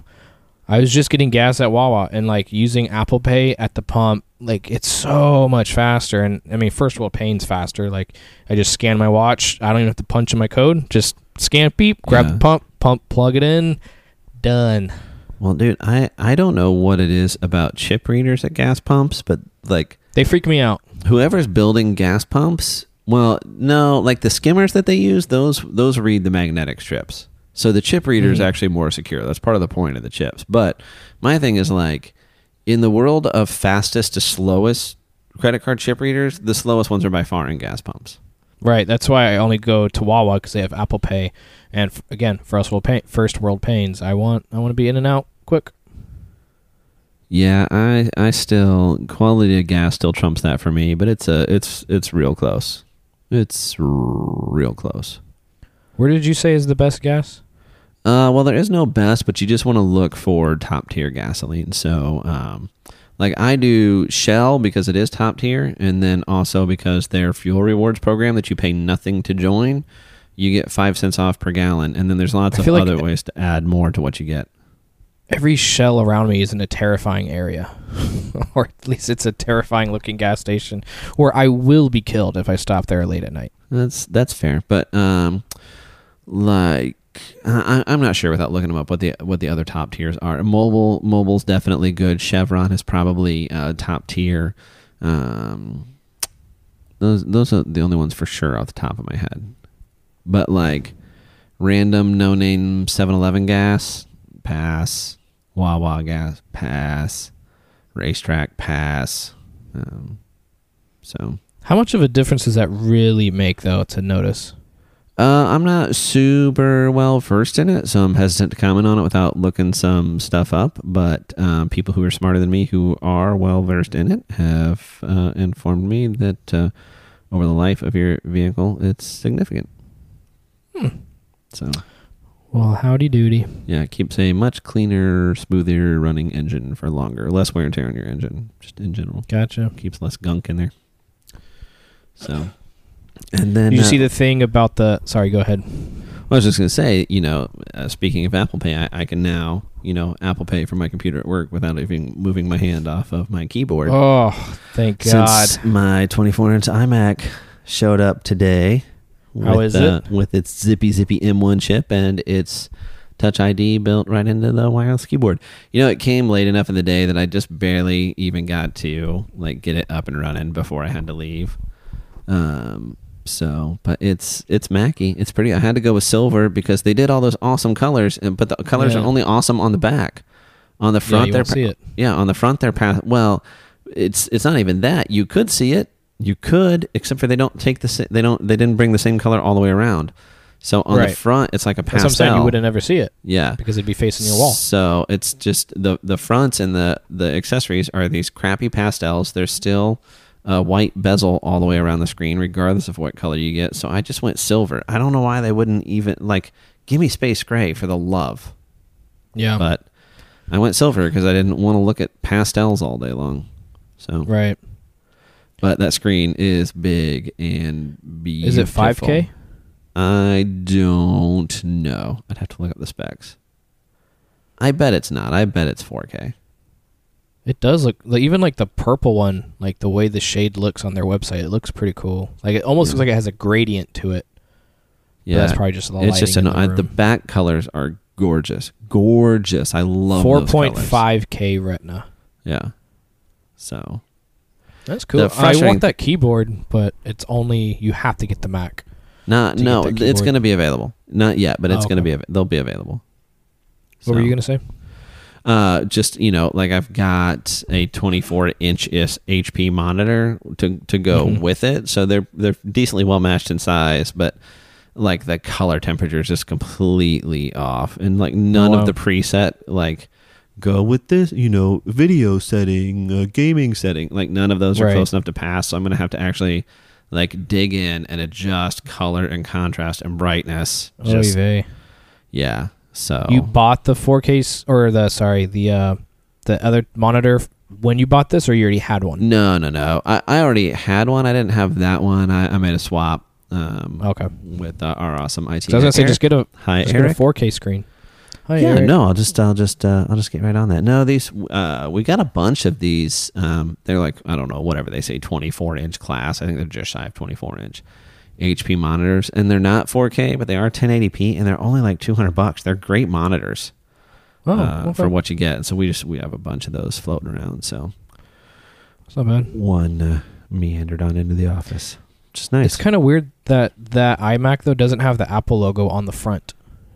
Speaker 1: I was just getting gas at Wawa and like using Apple Pay at the pump. Like it's so much faster. And I mean, first of all, paying's faster. Like I just scan my watch. I don't even have to punch in my code. Just scan, beep, grab
Speaker 2: Yeah.
Speaker 1: the pump, pump, plug it in, done.
Speaker 2: Well, dude, I I don't know what it is about chip readers at gas pumps, but like
Speaker 1: They freak me out.
Speaker 2: whoever's building gas pumps, well, no, like the skimmers that they use, those those read the magnetic strips. So the chip reader is
Speaker 1: Hmm.
Speaker 2: actually more secure. That's part of the point of the chips. But my thing is like in the world of fastest to slowest credit card chip readers, the slowest ones are by far in gas pumps.
Speaker 1: Right. That's why I only go to Wawa because they have Apple Pay. And f- again, first world, pain, first world pains. I want I want to be in and out quick.
Speaker 2: Yeah, I I still quality of gas still trumps that for me, but it's a it's it's real close. It's r- real close.
Speaker 1: Where did you say is the best gas?
Speaker 2: Uh, well, there is no best, but you just want to look for top tier gasoline. So, um, like I do Shell because it is top tier, and then also because their fuel rewards program that you pay nothing to join, you get five cents off per gallon, and then there's lots of
Speaker 1: like-
Speaker 2: other ways to add more to what you get.
Speaker 1: Every shell around me is in a terrifying area, or at least it's a terrifying looking gas station where I will be killed if I stop there late at night.
Speaker 2: That's that's fair, but um, like I, I'm not sure without looking them up what the what the other top tiers are. Mobil Mobil's definitely good. Chevron is probably uh, top tier. Um, those those are the only ones for sure off the top of my head. But like random no name 7-Eleven gas pass, Wawa gas pass, RaceTrac pass. Um, so
Speaker 1: How much of a difference does that really make, though, to notice?
Speaker 2: Uh, I'm not super well versed in it, so I'm hesitant to comment on it without looking some stuff up. But um, people who are smarter than me, who are well versed in it, have uh, informed me that uh, over the life of your vehicle, it's significant.
Speaker 1: Hmm.
Speaker 2: So,
Speaker 1: Well, howdy doody.
Speaker 2: yeah, it keeps a much cleaner, smoother running engine for longer, less wear and tear on your engine, just in general.
Speaker 1: Gotcha.
Speaker 2: Keeps less gunk in there. So, and then
Speaker 1: Did you
Speaker 2: uh,
Speaker 1: see the thing about the? Sorry, go ahead.
Speaker 2: I was just going to say, you know, uh, speaking of Apple Pay, I, I can now, you know, Apple Pay for my computer at work without even moving my hand off of my keyboard.
Speaker 1: Oh, thank God.
Speaker 2: Since my 24 inch iMac showed up today.
Speaker 1: How
Speaker 2: with,
Speaker 1: is
Speaker 2: uh,
Speaker 1: it?
Speaker 2: With its zippy zippy M1 chip and its Touch ID built right into the wireless keyboard. You know, it came late enough in the day that I just barely even got to like get it up and running before I had to leave. Um, so, but it's it's Mackie. It's pretty. I had to go with silver because they did all those awesome colors, and but the colors
Speaker 1: Yeah.
Speaker 2: are only awesome on the back. On the
Speaker 1: Yeah,
Speaker 2: front,
Speaker 1: you
Speaker 2: they're
Speaker 1: it.
Speaker 2: yeah, on the front they're past. Well, it's it's not even that. You could see it. You could, except for they don't take the they don't they didn't bring the same color all the way around. So on the front, it's like a
Speaker 1: That's what I'm
Speaker 2: pastel.
Speaker 1: saying. You wouldn't ever see it
Speaker 2: yeah,
Speaker 1: because it'd be facing your wall.
Speaker 2: So it's just the the fronts and the the accessories are these crappy pastels. They're still a white bezel all the way around the screen, regardless of what color you get. So I just went silver. I don't know why they wouldn't even like give me space gray for the love,
Speaker 1: Yeah.
Speaker 2: but I went silver because I didn't want to look at pastels all day long. So
Speaker 1: right.
Speaker 2: But that screen is big and beautiful.
Speaker 1: Is it 5K?
Speaker 2: I don't know. I'd have to look up the specs. I bet it's not. I bet it's 4K.
Speaker 1: It does look like even like the purple one, like the way the shade looks on their website, it looks pretty cool. Like it almost
Speaker 2: Yeah.
Speaker 1: looks like it has a gradient to it. But
Speaker 2: Yeah,
Speaker 1: that's probably just the
Speaker 2: it's just an,
Speaker 1: in
Speaker 2: I,
Speaker 1: the,
Speaker 2: the back colors are gorgeous, gorgeous. I love
Speaker 1: Four point five K Retina.
Speaker 2: Yeah. So
Speaker 1: That's cool. I want that keyboard, but it's only you have to get the Mac.
Speaker 2: not
Speaker 1: To
Speaker 2: no, it's going to be available. Not yet, but it's
Speaker 1: Oh,
Speaker 2: going to
Speaker 1: okay.
Speaker 2: be. av- They'll be available.
Speaker 1: What were you gonna say?
Speaker 2: Uh, just you know, like I've got a 24 inch HP monitor to to go
Speaker 1: Mhm.
Speaker 2: with it, so they're they're decently well matched in size, but like the color temperature is just completely off, and like none
Speaker 1: wow.
Speaker 2: of the preset like go with this, you know, video setting, uh, gaming setting, like none of those are
Speaker 1: Right.
Speaker 2: close enough to pass. So I'm gonna have to actually like dig in and adjust color and contrast and brightness.
Speaker 1: Oy
Speaker 2: Just,
Speaker 1: vey.
Speaker 2: yeah. So
Speaker 1: You bought the 4K s- or the sorry the uh the other monitor when you bought this, or you already had one?
Speaker 2: No, no, no. I, I already had one. I didn't have that one. I, I made a swap um,
Speaker 1: Okay.
Speaker 2: with uh, our awesome IT.
Speaker 1: So I was gonna say
Speaker 2: Eric.
Speaker 1: just get a
Speaker 2: hi,
Speaker 1: just get a
Speaker 2: Eric.
Speaker 1: 4K screen. Hi,
Speaker 2: yeah,
Speaker 1: Eric.
Speaker 2: no, I'll just, I'll just, uh, I'll just get right on that. No, these, uh, we got a bunch of these. Um, they're like, I don't know, whatever they say, 24 inch class. I think they're just shy of 24 inch HP monitors, and they're not 4K, but they are 1080p, and they're only like 200 bucks. They're great monitors
Speaker 1: Oh,
Speaker 2: uh,
Speaker 1: okay.
Speaker 2: for what you get. So we just, we have a bunch of those floating around. So
Speaker 1: It's not bad.
Speaker 2: one uh, meandered on into the office, just nice.
Speaker 1: It's kind of weird that that iMac though doesn't have the Apple logo on the front.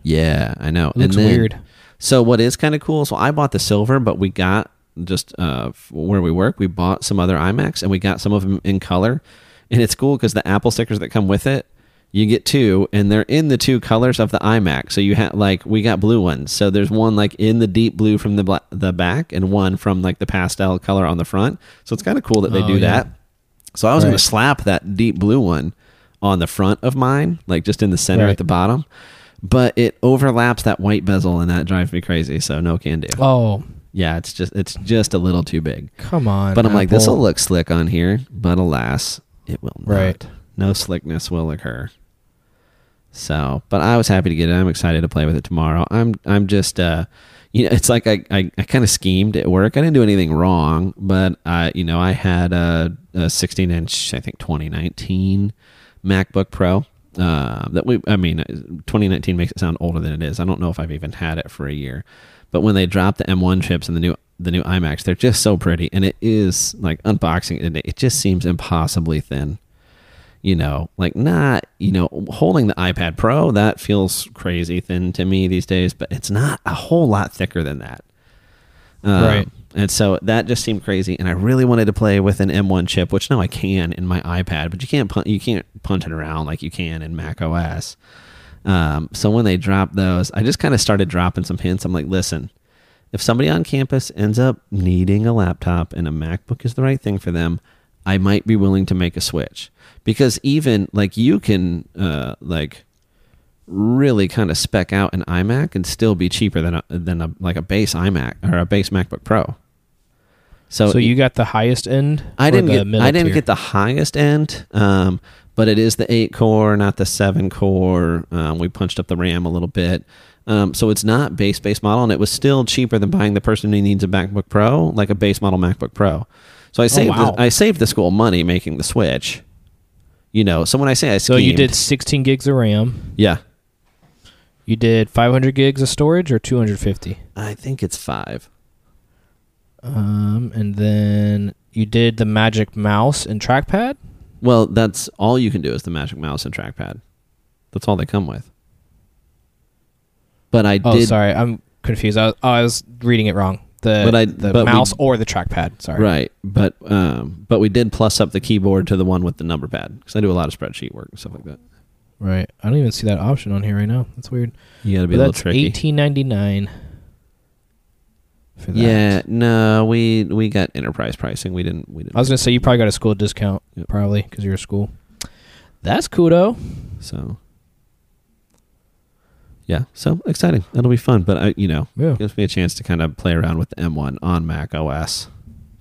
Speaker 2: Yeah, I know.
Speaker 1: It looks
Speaker 2: and then,
Speaker 1: weird.
Speaker 2: So what is kind of cool? So I bought the silver, but we got just uh, where we work, we bought some other iMacs and we got some of them in color. And it's cool because the Apple stickers that come with it, you get two, and they're in the two colors of the iMac. So you have like we got blue ones. So there's one like in the deep blue from the the back, and one from like the pastel color on the front. So it's kind of cool that they
Speaker 1: Oh,
Speaker 2: do
Speaker 1: yeah.
Speaker 2: that. So I was going to slap that deep blue one on the front of mine, like just in the center
Speaker 1: Right.
Speaker 2: at the bottom. But it overlaps that white bezel, and that drives me crazy. So no can do.
Speaker 1: Oh,
Speaker 2: Yeah, it's just it's just a little too big.
Speaker 1: come on.
Speaker 2: But I'm like, this will look slick on here, but alas, it will not.
Speaker 1: Right.
Speaker 2: No slickness will occur. So, but I was happy to get it. I'm excited to play with it tomorrow. I'm I'm just uh you know, it's like I, I, I kind of schemed at work. I didn't do anything wrong, but I, you know, I had a, a 16 inch, I think 2019 MacBook Pro. Uh, that we, I mean, 2019 makes it sound older than it is. I don't know if I've even had it for a year, but when they dropped the M1 chips and the new the new iMacs, they're just so pretty, and it is like unboxing it. It just seems impossibly thin. You know, like not you know holding the iPad Pro that feels crazy thin to me these days, but it's not a whole lot thicker than that. Um,
Speaker 1: Right.
Speaker 2: And so that just seemed crazy, and I really wanted to play with an M1 chip, which now I can in my iPad, but you can't punt, you can't punt it around like you can in Mac OS. Um, so when they dropped those, I just kind of started dropping some hints. I'm like, listen, if somebody on campus ends up needing a laptop and a MacBook is the right thing for them, I might be willing to make a switch because even like you can uh, like really kind of spec out an iMac and still be cheaper than a, than a like a base iMac or a base MacBook Pro. So,
Speaker 1: So you got the highest end?
Speaker 2: I didn't get I didn't
Speaker 1: tier?
Speaker 2: get the highest end, um, but it is the eight core, not the seven core. Um, we punched up the RAM a little bit, um, so it's not base base model, and it was still cheaper than buying the person who needs a MacBook Pro, like a base model MacBook Pro. So I saved
Speaker 1: wow.
Speaker 2: the, I saved the school money making the switch. You know, so when I say I saved
Speaker 1: So you did 16 gigs of RAM.
Speaker 2: yeah,
Speaker 1: You did 500 gigs of storage or 250.
Speaker 2: I think it's five.
Speaker 1: Um, and then you did the Magic Mouse and trackpad.
Speaker 2: Well, that's all you can do is the Magic Mouse and trackpad. That's all they come with. But I
Speaker 1: Oh,
Speaker 2: did
Speaker 1: sorry, I'm confused. I was, oh, I was reading it wrong. The
Speaker 2: But I-
Speaker 1: the
Speaker 2: but we-
Speaker 1: mouse or the trackpad. Sorry.
Speaker 2: Right, but um, but we did plus up the keyboard to the one with the number pad because I do a lot of spreadsheet work and stuff like that.
Speaker 1: Right. I don't even see that option on here right now. That's weird.
Speaker 2: You got to be
Speaker 1: But
Speaker 2: a little
Speaker 1: that's
Speaker 2: tricky.
Speaker 1: 18.99.
Speaker 2: Yeah, no, we we got enterprise pricing. We didn't. We didn't.
Speaker 1: I was gonna say you probably got a school discount,
Speaker 2: Yep.
Speaker 1: probably because you're a school. That's cool though.
Speaker 2: so yeah, so exciting. That'll be fun. But I, you know,
Speaker 1: Yeah.
Speaker 2: gives me a chance to kind of play around with the M1 on Mac OS.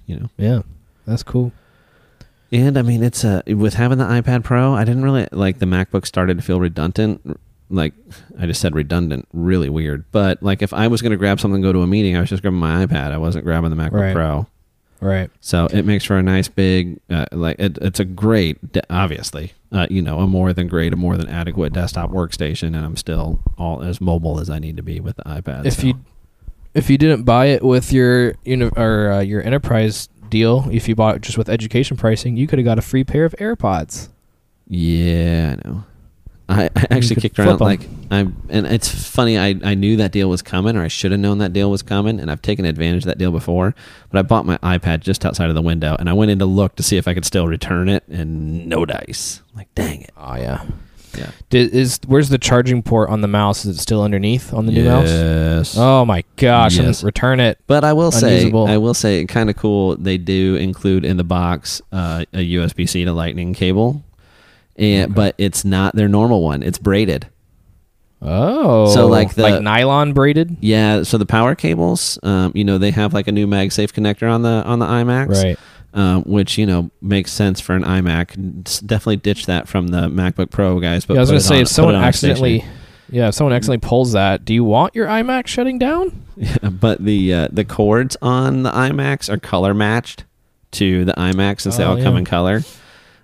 Speaker 2: You know,
Speaker 1: Yeah. That's cool.
Speaker 2: And I mean, it's a with having the iPad Pro. I didn't really like the MacBook started to feel redundant. Like I just said, redundant, really weird. But like if I was going to grab something, and go to a meeting, I was just grabbing my iPad. I wasn't grabbing the MacBook
Speaker 1: Right.
Speaker 2: Pro.
Speaker 1: Right.
Speaker 2: So it makes for a nice big, uh, like it, it's a great, obviously, uh, you know, a more than great, a more than adequate desktop workstation, and I'm still all as mobile as I need to be with the iPad.
Speaker 1: if
Speaker 2: so.
Speaker 1: you if you didn't buy it with your uni- or uh, your enterprise deal, if you bought just with education pricing, you could have got a free pair of AirPods.
Speaker 2: yeah, I know. I, I actually kicked around like I'm, and it's funny. I, I knew that deal was coming, or I should have known that deal was coming, and I've taken advantage of that deal before. But I bought my iPad just outside of the window, and I went in to look to see if I could still return it, and no dice. like, dang it.
Speaker 1: Oh yeah.
Speaker 2: Yeah.
Speaker 1: Did, is where's the charging port on the mouse? Is it still underneath on the new mouse?
Speaker 2: Yes.
Speaker 1: Oh my gosh! I'm-
Speaker 2: Yes.
Speaker 1: Return it.
Speaker 2: But I will say,
Speaker 1: Unusable.
Speaker 2: I will say, kind of cool. They do include in the box uh, a USB C to Lightning cable, and but it's not their normal one. It's braided.
Speaker 1: Oh,
Speaker 2: So, like the-
Speaker 1: like nylon braided.
Speaker 2: Yeah. So the power cables, um, you know, they have like a new MagSafe connector on the on the iMacs,
Speaker 1: Right.
Speaker 2: Um, which you know makes sense for an iMac. Definitely ditch that from the MacBook Pro guys. But
Speaker 1: yeah, I was gonna say
Speaker 2: on-
Speaker 1: if someone
Speaker 2: it on a
Speaker 1: accidentally, yeah, if someone accidentally pulls that, do you want your iMac shutting down?
Speaker 2: but the uh, the cords on the iMacs are color matched to the iMacs since they
Speaker 1: Oh,
Speaker 2: all come in color.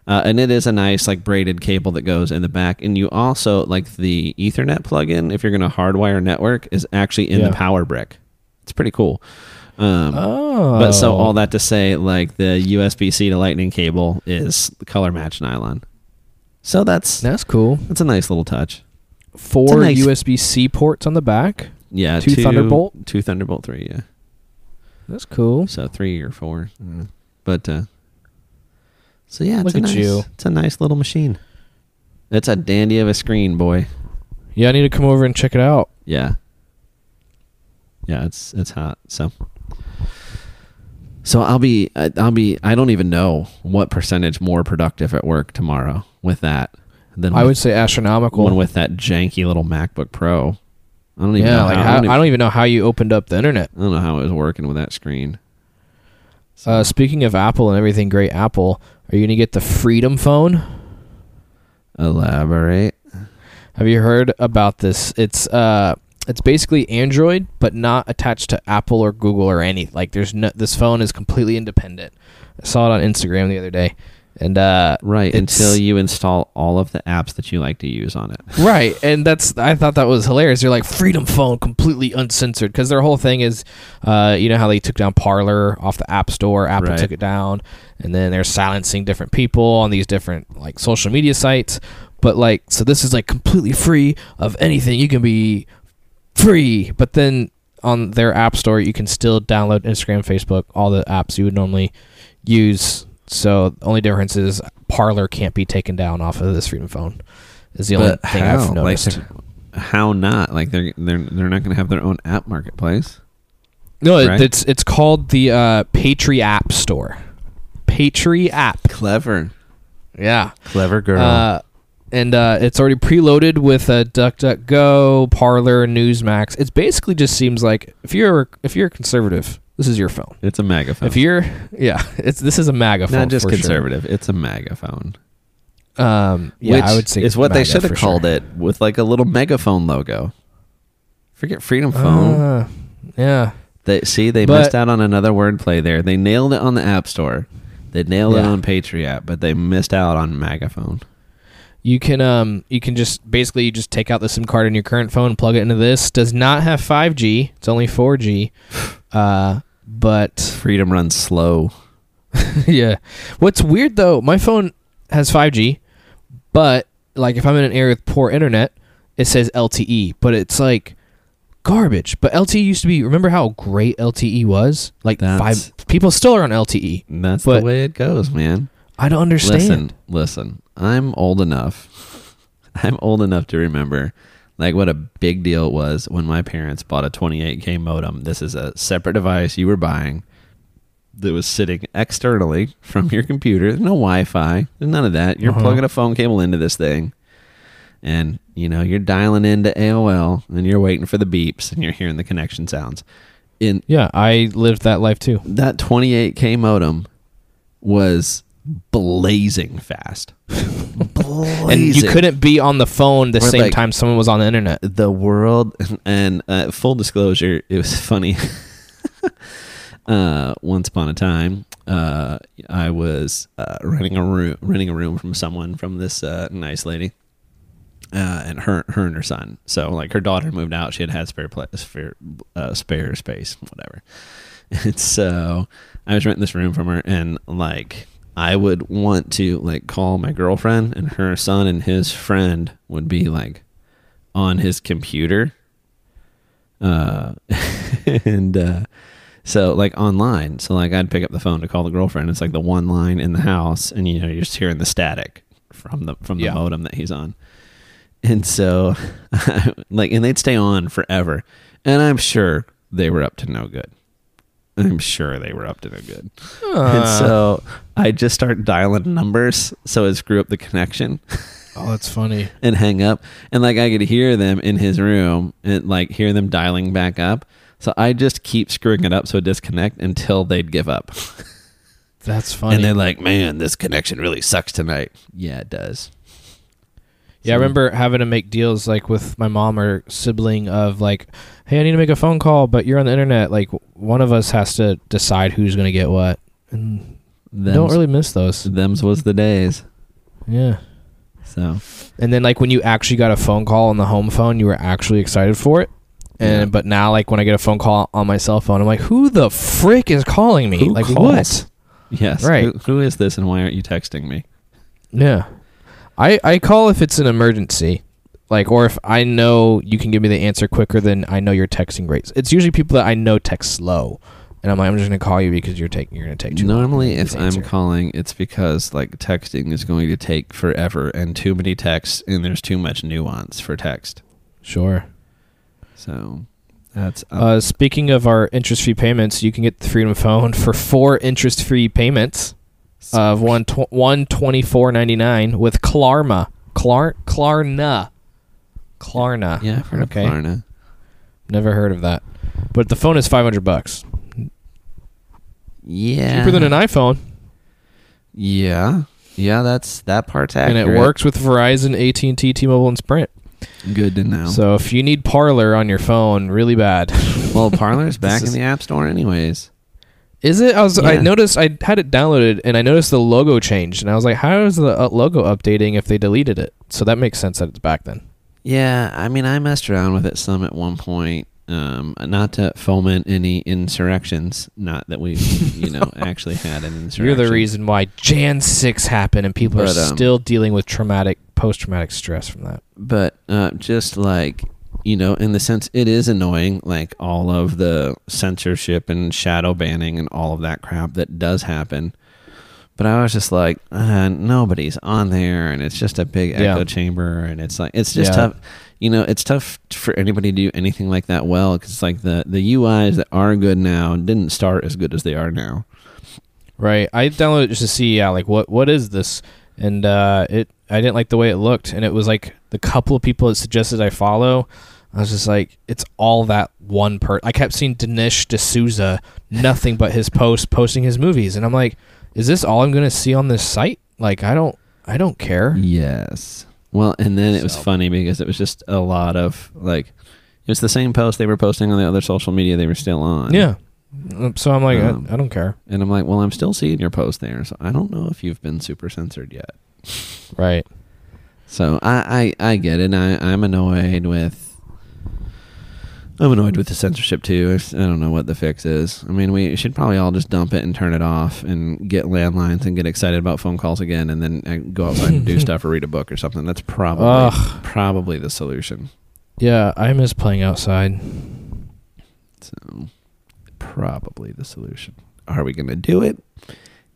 Speaker 2: Uh, and it is a nice like braided cable that goes in the back, and you also like the Ethernet plug-in if you're going to hardwire network is actually in
Speaker 1: Yeah.
Speaker 2: the power brick. It's pretty cool. Um,
Speaker 1: Oh,
Speaker 2: But so all that to say, like the USB C to Lightning cable is color match nylon. So that's
Speaker 1: that's cool.
Speaker 2: that's a nice little touch.
Speaker 1: Four
Speaker 2: nice-
Speaker 1: USB C ports on the back.
Speaker 2: Yeah,
Speaker 1: Two Thunderbolt?
Speaker 2: two Thunderbolt three. Yeah.
Speaker 1: That's cool.
Speaker 2: So three or four, I but uh, so yeah, it's
Speaker 1: Look
Speaker 2: a
Speaker 1: at
Speaker 2: nice,
Speaker 1: you.
Speaker 2: It's a nice little machine. It's a dandy of a screen, boy.
Speaker 1: Yeah, I need to come over and check it out.
Speaker 2: Yeah, yeah, it's it's hot. So, so I'll be I- I'll be I don't even know what percentage more productive at work tomorrow with that than
Speaker 1: I would say astronomical.
Speaker 2: one with that janky little MacBook Pro. I don't even
Speaker 1: yeah,
Speaker 2: know
Speaker 1: like
Speaker 2: how,
Speaker 1: how,
Speaker 2: I, don't
Speaker 1: I don't even know how you opened up the internet.
Speaker 2: I don't know how it was working with that screen.
Speaker 1: Uh, speaking of Apple and everything great Apple, are you gonna get the Freedom phone?
Speaker 2: Elaborate.
Speaker 1: Have you heard about this? It's uh it's basically Android but not attached to Apple or Google or any like there's no this phone is completely independent. I saw it on Instagram the other day. and uh,
Speaker 2: Right, until you install all of the apps that you like to use on it.
Speaker 1: right and that's i thought that was hilarious they're like freedom phone completely uncensored because their whole thing is uh, you know how they took down Parler off the app store apple
Speaker 2: Right.
Speaker 1: took it down and then they're silencing different people on these different like social media sites but like so this is like completely free of anything you can be free but then on their app store you can still download instagram facebook all the apps you would normally use so the only difference is Parler can't be taken down off of this freedom phone is the only thing
Speaker 2: how?
Speaker 1: i've
Speaker 2: Like,
Speaker 1: noticed
Speaker 2: they're- how not? Like they're they're they're not going to have their own app marketplace.
Speaker 1: No,
Speaker 2: right?
Speaker 1: it's it's called the uh, PatriApp Store. PatriApp.
Speaker 2: Clever,
Speaker 1: Yeah.
Speaker 2: clever girl.
Speaker 1: Uh, and uh, it's already preloaded with uh, DuckDuckGo, Parler, Newsmax. It basically just seems like if you're if you're a conservative, this is your phone.
Speaker 2: it's a megaphone.
Speaker 1: If you're yeah, it's this is a MAGA phone.
Speaker 2: not just
Speaker 1: for sure.
Speaker 2: conservative, it's a megaphone.
Speaker 1: Um, yeah,
Speaker 2: which
Speaker 1: I would say
Speaker 2: is what they should have called
Speaker 1: sure.
Speaker 2: it with like a little megaphone logo. Forget Freedom Phone.
Speaker 1: Uh, yeah.
Speaker 2: they see they
Speaker 1: but-
Speaker 2: missed out on another wordplay there. They nailed it on the App Store. They nailed it on Patriot, but they missed out on Magaphone.
Speaker 1: You can um you can just basically you just take out the SIM card in your current phone, plug it into this. Does not have 5G. It's only 4G. Uh, but
Speaker 2: Freedom runs slow.
Speaker 1: yeah. What's weird though, my phone has 5G, but like if I'm in an area with poor internet, it says LTE, but it's like garbage. But LTE used to be. Remember how great LTE was? Like
Speaker 2: That's-
Speaker 1: five people still are on LTE.
Speaker 2: That's the way it goes, man.
Speaker 1: I don't understand.
Speaker 2: Listen, listen. I'm old enough. I'm old enough to remember like what a big deal it was when my parents bought a 28k modem. This is a separate device you were buying that was sitting externally from your computer. There's no Wi-Fi. There's none of that. You're
Speaker 1: Uh-huh.
Speaker 2: plugging a phone cable into this thing. And you know, you're dialing into AOL and you're waiting for the beeps and you're hearing the connection sounds. In
Speaker 1: Yeah, I lived that life too.
Speaker 2: that 28k modem was blazing fast. blazing.
Speaker 1: And you couldn't be on the phone the same
Speaker 2: like-
Speaker 1: time someone was on the internet.
Speaker 2: the world and uh, full disclosure, it was funny. uh, once upon a time, uh, I was uh, renting a room, renting a room from someone from this uh, nice lady. Uh, and her, her and her son. So like her daughter moved out. She had had spare place, spare, uh, spare space, whatever. And so I was renting this room from her, and like I would want to like call my girlfriend, and her son and his friend would be like on his computer. Uh, and uh, so like online. So like I'd pick up the phone to call the girlfriend. It's like the one line in the house, and you know you're just hearing the static from the from the
Speaker 1: Yeah.
Speaker 2: modem that he's on. And so, like, and they'd stay on forever. And I'm sure they were up to no good. I'm sure they were up to no good. and
Speaker 1: Uh,
Speaker 2: so I just start dialing numbers so it screw up the connection
Speaker 1: oh, that's funny.
Speaker 2: and hang up. And like I could hear them in his room and like hear them dialing back up. So I just keep screwing it up so it disconnect until they'd give up.
Speaker 1: That's funny.
Speaker 2: And they're like, man, this connection really sucks tonight. Yeah, it does.
Speaker 1: Yeah, I remember having to make deals like with my mom or sibling of like, hey, I need to make a phone call, but you're on the internet. Like, one of us has to decide who's going to get what. And
Speaker 2: Them's,
Speaker 1: don't really miss those.
Speaker 2: them's was the days.
Speaker 1: Yeah.
Speaker 2: So
Speaker 1: And then like when you actually got a phone call on the home phone, you were actually excited for it. And
Speaker 2: Yeah.
Speaker 1: but now like when I get a phone call on my cell phone, I'm like, who the frick is calling me?
Speaker 2: Who
Speaker 1: like
Speaker 2: calls?
Speaker 1: what?
Speaker 2: yes,
Speaker 1: Right.
Speaker 2: Who, who is this, and why aren't you texting me?
Speaker 1: Yeah. I I call if it's an emergency. Like or if I know you can give me the answer quicker than I know your texting rates. It's usually people that I know text slow. And I'm like, I'm just gonna call you because you're taking you're gonna take too
Speaker 2: Normally, if I'm calling, it's because like texting is going to take forever and too many texts, and there's too much nuance for text.
Speaker 1: Sure.
Speaker 2: So that's
Speaker 1: Uh, speaking of our interest-free payments, you can get the Freedom Phone for four interest-free payments of one tw- one twenty four ninety nine with Klarma, Klar Klarna, Klarna.
Speaker 2: yeah, I've heard of
Speaker 1: okay.
Speaker 2: Klarna.
Speaker 1: Never heard of that. But the phone is five hundred bucks,
Speaker 2: Yeah,
Speaker 1: cheaper than an iPhone,
Speaker 2: Yeah, yeah, that's that part's
Speaker 1: and it works with Verizon, AT and T, T-Mobile, and Sprint.
Speaker 2: Good to know.
Speaker 1: So if you need Parler on your phone, really bad,
Speaker 2: well, Parler's back
Speaker 1: This
Speaker 2: in the App Store, anyways.
Speaker 1: Is it? I was. I noticed. I had it downloaded, and I noticed the logo changed, and I was like, "How is the uh, logo updating if they deleted it?" So that makes sense that it's back then.
Speaker 2: Yeah, I mean, I messed around with it some at one point. Um, not to foment any insurrections. Not that we, you know, actually had an insurrection.
Speaker 1: You're the reason why Jan six happened, and people
Speaker 2: But,
Speaker 1: are
Speaker 2: um,
Speaker 1: still dealing with traumatic, post-traumatic stress from that.
Speaker 2: but uh, just like you know in the sense it is annoying like all of the censorship and shadow banning and all of that crap that does happen but i was just like uh, nobody's on there and it's just a big
Speaker 1: Yeah.
Speaker 2: echo chamber and it's like it's just
Speaker 1: Yeah.
Speaker 2: tough you know it's tough for anybody to do anything like that well because like the the uis that are good now didn't start as good as they are now
Speaker 1: Right. I downloaded it just to see, yeah, like what what is this? And uh, it, I didn't like the way it looked, and it was like the couple of people that suggested I follow. I was just like, it's all that one per. I kept seeing Dinesh D'Souza, nothing but his posts, posting his movies, and I'm like, is this all I'm gonna see on this site? Like, I don't, I don't care.
Speaker 2: Yes. Well, and then it was
Speaker 1: So-
Speaker 2: funny because it was just a lot of like it was the same post they were posting on the other social media they were still on.
Speaker 1: Yeah. Um, So I'm like,
Speaker 2: Um,
Speaker 1: I, I don't care.
Speaker 2: And I'm like, well, I'm still seeing your post there, so I don't know if you've been super censored yet.
Speaker 1: Right.
Speaker 2: So I I, I get it. I I'm annoyed with. I'm annoyed with the censorship too. I don't know what the fix is. I mean, we should probably all just dump it and turn it off and get landlines and get excited about phone calls again, and then uh, go outside and do stuff or read a book or something. That's probably
Speaker 1: Ugh.
Speaker 2: probably the solution.
Speaker 1: Yeah, I miss playing outside.
Speaker 2: So, probably the solution. Are we going to do it?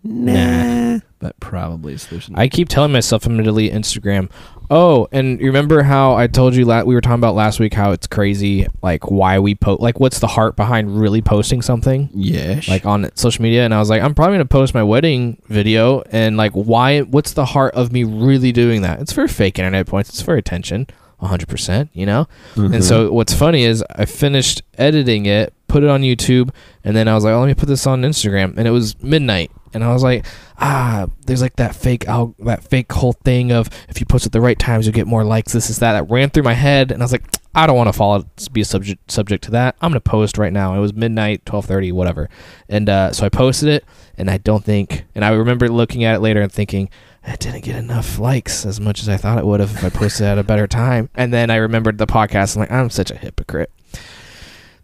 Speaker 1: Nah.
Speaker 2: But probably solution.
Speaker 1: I keep telling myself I'm gonna delete Instagram. Oh, and you remember how I told you la- we were talking about last week how it's crazy, like why we post, like what's the heart behind really posting something,
Speaker 2: yes.
Speaker 1: like on social media? And I was like, I'm probably gonna post my wedding video, and like why? What's the heart of me really doing that? It's for fake internet points. It's for attention, 100. percent You know.
Speaker 2: Mm-hmm.
Speaker 1: And so what's funny is I finished editing it, put it on YouTube, and then I was like, oh, let me put this on Instagram. And it was midnight. And I was like, ah, there's like that fake al- that fake whole thing of if you post at the right times, you'll get more likes. This is that. That ran through my head, and I was like, I don't want to follow be subject subject to that. I'm gonna post right now. It was midnight, twelve thirty, whatever. And uh, so I posted it, and I don't think, and I remember looking at it later and thinking, I didn't get enough likes as much as I thought it would have if I posted at a better time. And then I remembered the podcast. I'm like, I'm such a hypocrite.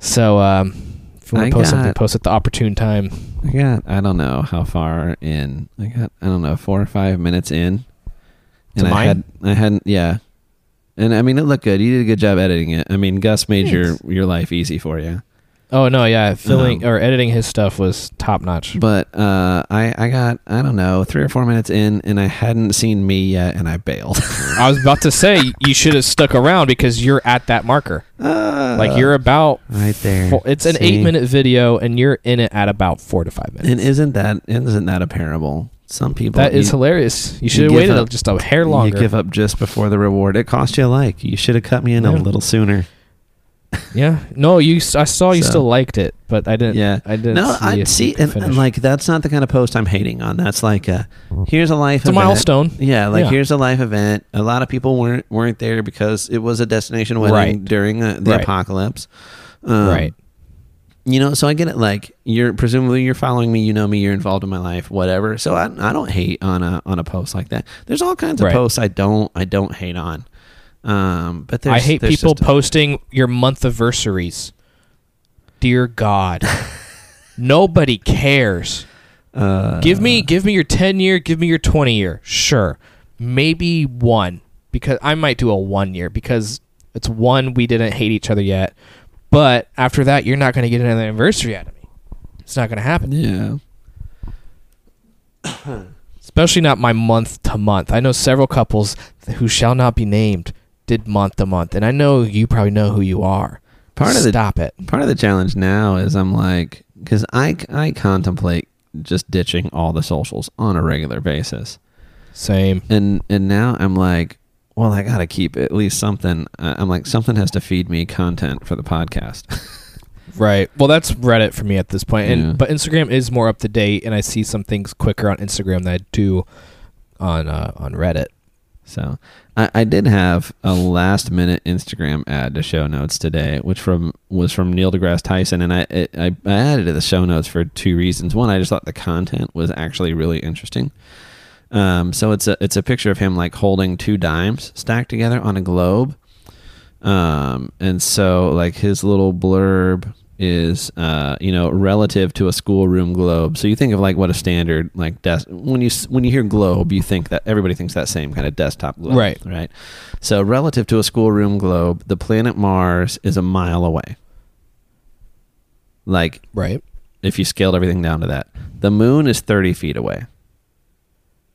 Speaker 1: So um, if you want to post something, post at the opportune time.
Speaker 2: I got, I don't know how far in. I got, I don't know, four or five minutes in.
Speaker 1: To
Speaker 2: And I
Speaker 1: mine?
Speaker 2: had, I hadn't, yeah. And I mean, it looked good. You did a good job editing it. I mean, Gus made your, your life easy for you.
Speaker 1: Oh no, yeah, filling
Speaker 2: Um,
Speaker 1: or editing his stuff was top notch.
Speaker 2: But uh, I, I got, I don't know, three or four minutes in, and I hadn't seen me yet, and I bailed.
Speaker 1: I was about to say you should have stuck around because you're at that marker. Like you're about
Speaker 2: right there.
Speaker 1: four, it's an
Speaker 2: See?
Speaker 1: eight minute video and you're in it at about four to five minutes.
Speaker 2: And isn't that isn't that a parable? Some people
Speaker 1: that is
Speaker 2: you-
Speaker 1: hilarious. You should have waited
Speaker 2: up-
Speaker 1: just a hair longer.
Speaker 2: You give up just before the reward. It cost you a like. You should have cut me in a little sooner.
Speaker 1: Yeah, no, you. I saw you
Speaker 2: So-
Speaker 1: still liked it, but I didn't.
Speaker 2: Yeah.
Speaker 1: I didn't.
Speaker 2: No,
Speaker 1: see
Speaker 2: I see, and, and like that's not the kind of post I'm hating on. That's like a here's a life
Speaker 1: it's a milestone.
Speaker 2: Yeah, like
Speaker 1: Yeah.
Speaker 2: here's a life event. A lot of people weren't weren't there because it was a destination wedding
Speaker 1: Right.
Speaker 2: during uh, the
Speaker 1: Right.
Speaker 2: apocalypse. Um,
Speaker 1: right.
Speaker 2: You know, so I get it. Like you're presumably you're following me. You know me. You're involved in my life. Whatever. So I, I don't hate on a on a post like that. There's all kinds of
Speaker 1: Right.
Speaker 2: posts I don't I don't hate on. Um, but there's,
Speaker 1: I hate
Speaker 2: there's
Speaker 1: people posting your month anniversaries. Dear God, nobody cares.
Speaker 2: Uh,
Speaker 1: give me, give me your ten year. Give me your twenty year. Sure, maybe one because I might do a one year because it's one we didn't hate each other yet. But after that, you're not going to get another anniversary out of me. It's not going to happen.
Speaker 2: Yeah.
Speaker 1: especially not my month to month. I know several couples who shall not be named did month to month, and I know you probably know who you are.
Speaker 2: Part of the
Speaker 1: stop it.
Speaker 2: part of the challenge now is I'm like because I I contemplate just ditching all the socials on a regular basis,
Speaker 1: Same.
Speaker 2: and and now I'm like, well, I gotta keep at least something. Uh, I'm like something has to feed me content for the podcast.
Speaker 1: Right. Well, that's Reddit for me at this point, and
Speaker 2: Yeah.
Speaker 1: but Instagram is more up to date, and I see some things quicker on Instagram than I do on uh, on Reddit.
Speaker 2: So I, I did have a last minute Instagram ad to show notes today, which from was from Neil deGrasse Tyson, and I it, I, I added to the show notes for two reasons. One, I just thought the content was actually really interesting. Um, so it's a it's a picture of him like holding two dimes stacked together on a globe. Um, and so like his little blurb is uh, you know relative to a schoolroom globe. So you think of like what a standard like desk when you when you hear globe, you think that everybody thinks that same kind of desktop globe,
Speaker 1: Right.
Speaker 2: Right. So relative to a schoolroom globe, the planet Mars is a mile away. Like
Speaker 1: Right.
Speaker 2: if you scaled everything down to that, the moon is thirty feet away.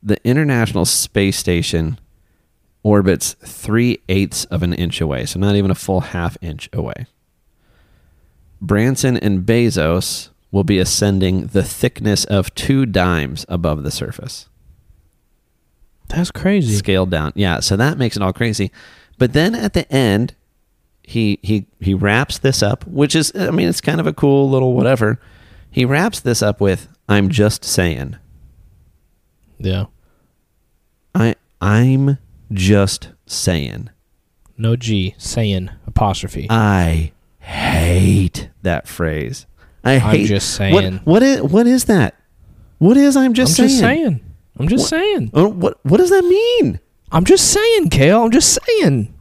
Speaker 2: The International Space Station orbits three eighths of an inch away, so not even a full half inch away. Branson and Bezos will be ascending the thickness of two dimes above the surface.
Speaker 1: That's crazy.
Speaker 2: Scaled down. Yeah, so that makes it all crazy. But then at the end, he he he wraps this up, which is I mean, it's kind of a cool little whatever. He wraps this up with I'm just saying.
Speaker 1: Yeah.
Speaker 2: I I'm just saying.
Speaker 1: No G. Saying apostrophe.
Speaker 2: I hate that phrase. I
Speaker 1: I'm
Speaker 2: hate
Speaker 1: just
Speaker 2: what-
Speaker 1: saying.
Speaker 2: What is what is that? What is I'm just
Speaker 1: I'm
Speaker 2: saying?
Speaker 1: just saying. I'm just
Speaker 2: What-
Speaker 1: saying.
Speaker 2: Oh, what what does that mean?
Speaker 1: I'm just saying, Kale. I'm just saying.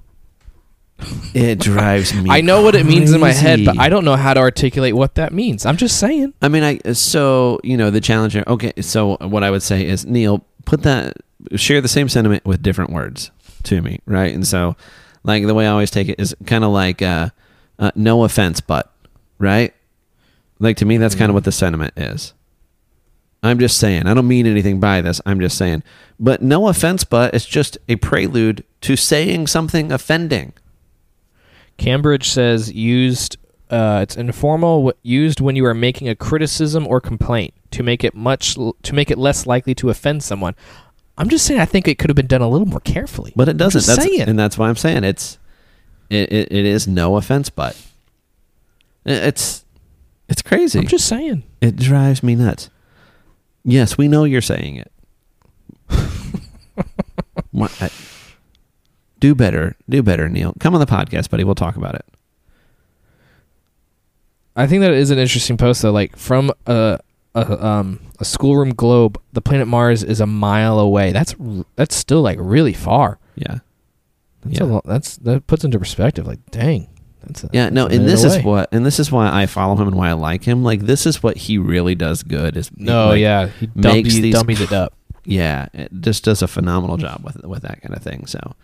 Speaker 2: It drives me.
Speaker 1: I know what it means in my head, but. I don't know how to articulate what that means. I'm just saying.
Speaker 2: I mean, I so you know the challenger. Okay, so what I would say is Neil, put that share the same sentiment with different words to me, right? And so, like the way I always take it is kind of like, uh, uh, no offense, but right. Like to me, that's kind of what the sentiment is. I'm just saying. I don't mean anything by this. I'm just saying. But no offense, but it's just a prelude to saying something offending.
Speaker 1: Cambridge says used. Uh, it's informal. Used when you are making a criticism or complaint to make it much to make it less likely to offend someone. I'm just saying. I think it could have been done a little more carefully.
Speaker 2: But it doesn't. That's,
Speaker 1: saying.
Speaker 2: and that's why I'm saying it's it, it, it is no offense, but it's it's crazy.
Speaker 1: I'm just saying.
Speaker 2: it drives me nuts. Yes, we know you're saying it. What- I- do better. Do better, Neil. Come on the podcast, buddy. We'll talk about it.
Speaker 1: I think that is an interesting post though. Like from a a um a schoolroom globe, the planet Mars is a mile away. That's that's still like really far.
Speaker 2: Yeah.
Speaker 1: That's
Speaker 2: Yeah.
Speaker 1: a lot. That's that puts into perspective. Like, dang, that's a,
Speaker 2: Yeah, no,
Speaker 1: that's a
Speaker 2: and this is what and this is why I follow him and why I like him. Like this is what he really does good is
Speaker 1: No,
Speaker 2: like,
Speaker 1: yeah, he
Speaker 2: makes
Speaker 1: dummies,
Speaker 2: these-
Speaker 1: dummies it up.
Speaker 2: yeah, it just does a phenomenal job with with that kind of thing. So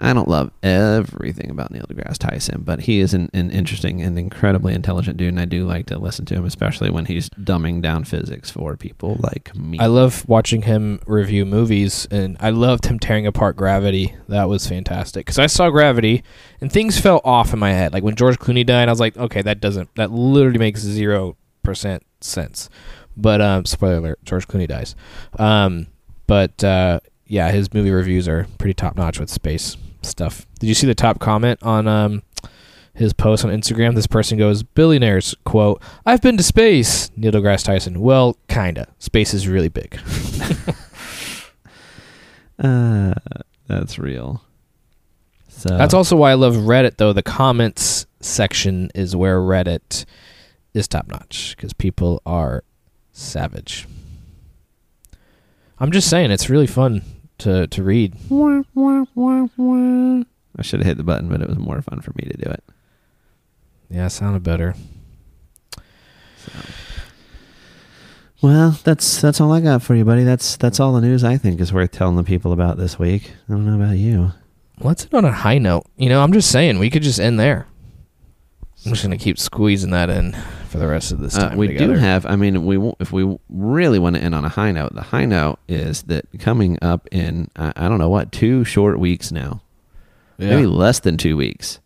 Speaker 2: I don't love everything about Neil deGrasse Tyson, but he is an, an interesting and incredibly intelligent dude, and I do like to listen to him, especially when he's dumbing down physics for people like me.
Speaker 1: I love watching him review movies, and I loved him tearing apart Gravity. That was fantastic because I saw Gravity, and things fell off in my head. Like when George Clooney died, I was like, okay, that doesn't, that literally makes zero percent sense. But um, spoiler alert: George Clooney dies. Um, but uh, yeah, his movie reviews are pretty top notch with space stuff. Did you see the top comment on um, his post on Instagram? This person goes, "Billionaires quote: I've been to space." Neil deGrasse Tyson. Well, kinda. Space is really big.
Speaker 2: uh, that's real. So
Speaker 1: That's also why I love Reddit, though. The comments section is where Reddit is top notch because people are savage. I'm just saying, it's really fun to, to read.
Speaker 2: I should have hit the button, but it was more fun for me to do it.
Speaker 1: Yeah, it sounded better.
Speaker 2: Well, that's that's all I got for you, buddy. That's that's all the news I think is worth telling the people about this week. I don't know about you.
Speaker 1: Let's end on a high note. You know, I'm just saying, we could just end there. I'm just going to keep squeezing that in for the rest of this
Speaker 2: Uh,
Speaker 1: time
Speaker 2: we
Speaker 1: together.
Speaker 2: do have. I mean, we if we really want to end on a high note, the high note is that coming up in I, I don't know what two short weeks now,
Speaker 1: yeah.
Speaker 2: maybe less than two weeks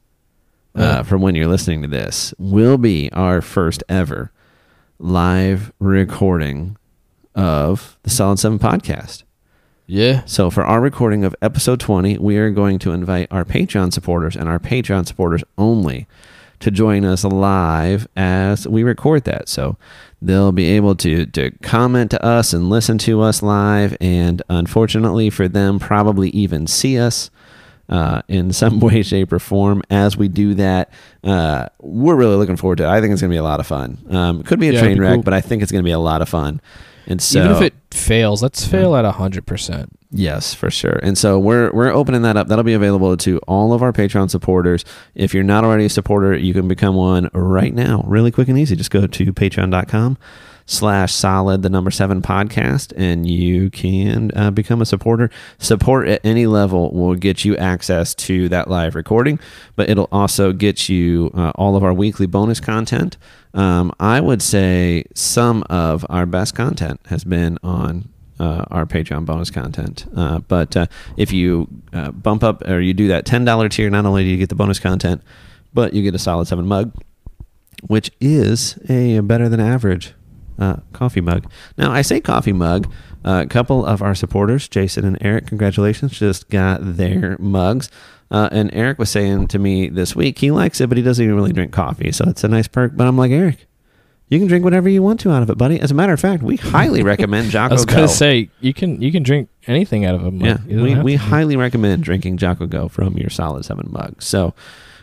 Speaker 2: uh, from when you're listening to this, will be our first ever live recording of the Solid Seven podcast.
Speaker 1: yeah.
Speaker 2: So for our recording of episode 20, we are going to invite our Patreon supporters and our Patreon supporters only to join us live as we record that. So they'll be able to to comment to us and listen to us live, and unfortunately for them, probably even see us. Uh, in some way, shape, or form, as we do that, uh, we're really looking forward to it. I think it's going to be a lot of fun. Um, it could be a
Speaker 1: Yeah,
Speaker 2: train
Speaker 1: be
Speaker 2: wreck,
Speaker 1: cool.
Speaker 2: but I think it's going to be a lot of fun. And so,
Speaker 1: Even if it fails, let's fail at hundred percent.
Speaker 2: Yes, for sure. And so we're we're opening that up. That'll be available to all of our Patreon supporters. If you're not already a supporter, you can become one right now. Really quick and easy. Just go to patreon.com slash solid the number seven podcast and you can uh, become a supporter support at any level will get you access to that live recording but it'll also get you uh, all of our weekly bonus content um, i would say some of our best content has been on uh, our Patreon bonus content. Uh, but uh, if you uh, bump up or you do that $10 tier, not only do you get the bonus content, but you get a solid seven mug, which is a better than average uh, coffee mug. Now, I say coffee mug. Uh, a couple of our supporters, Jason and Eric, congratulations, just got their mugs. Uh, and Eric was saying to me this week he likes it, but he doesn't even really drink coffee. So it's a nice perk. But I'm like, Eric, you can drink whatever you want to out of it, buddy. As a matter of fact, we highly recommend Jocko
Speaker 1: I was gonna say you can you can drink anything out of a mug.
Speaker 2: Yeah, we, we highly recommend drinking Jocko Go from your Solid 7 mug. So,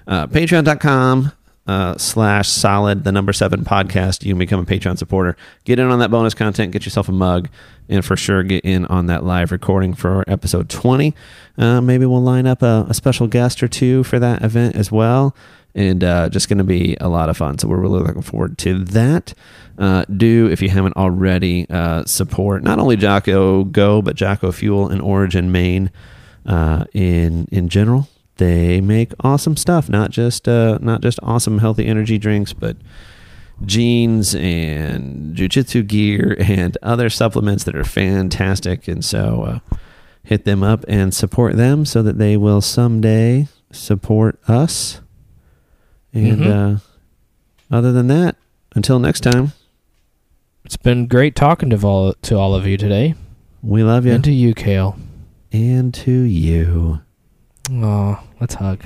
Speaker 2: uh, patreon.com uh, slash solid, the number seven podcast. You can become a Patreon supporter. Get in on that bonus content, get yourself a mug, and for sure get in on that live recording for episode 20. Uh, maybe we'll line up a, a special guest or two for that event as well. And uh, just going to be a lot of fun. So we're really looking forward to that. Uh, do, if you haven't already, uh, support not only Jocko Go, but Jocko Fuel and Origin Maine in in general. They make awesome stuff, not just uh, not just awesome healthy energy drinks, but jeans and jujitsu gear and other supplements that are fantastic. And so, uh, hit them up and support them so that they will someday support us. And
Speaker 1: Mhm.
Speaker 2: uh, other than that, until next time,
Speaker 1: It's been great talking to all to all of you today,
Speaker 2: we love you
Speaker 1: and to you, Kale.
Speaker 2: and to you.
Speaker 1: Aw, let's hug.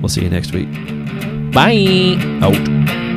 Speaker 2: We'll see you next week.
Speaker 1: Bye.
Speaker 2: Out.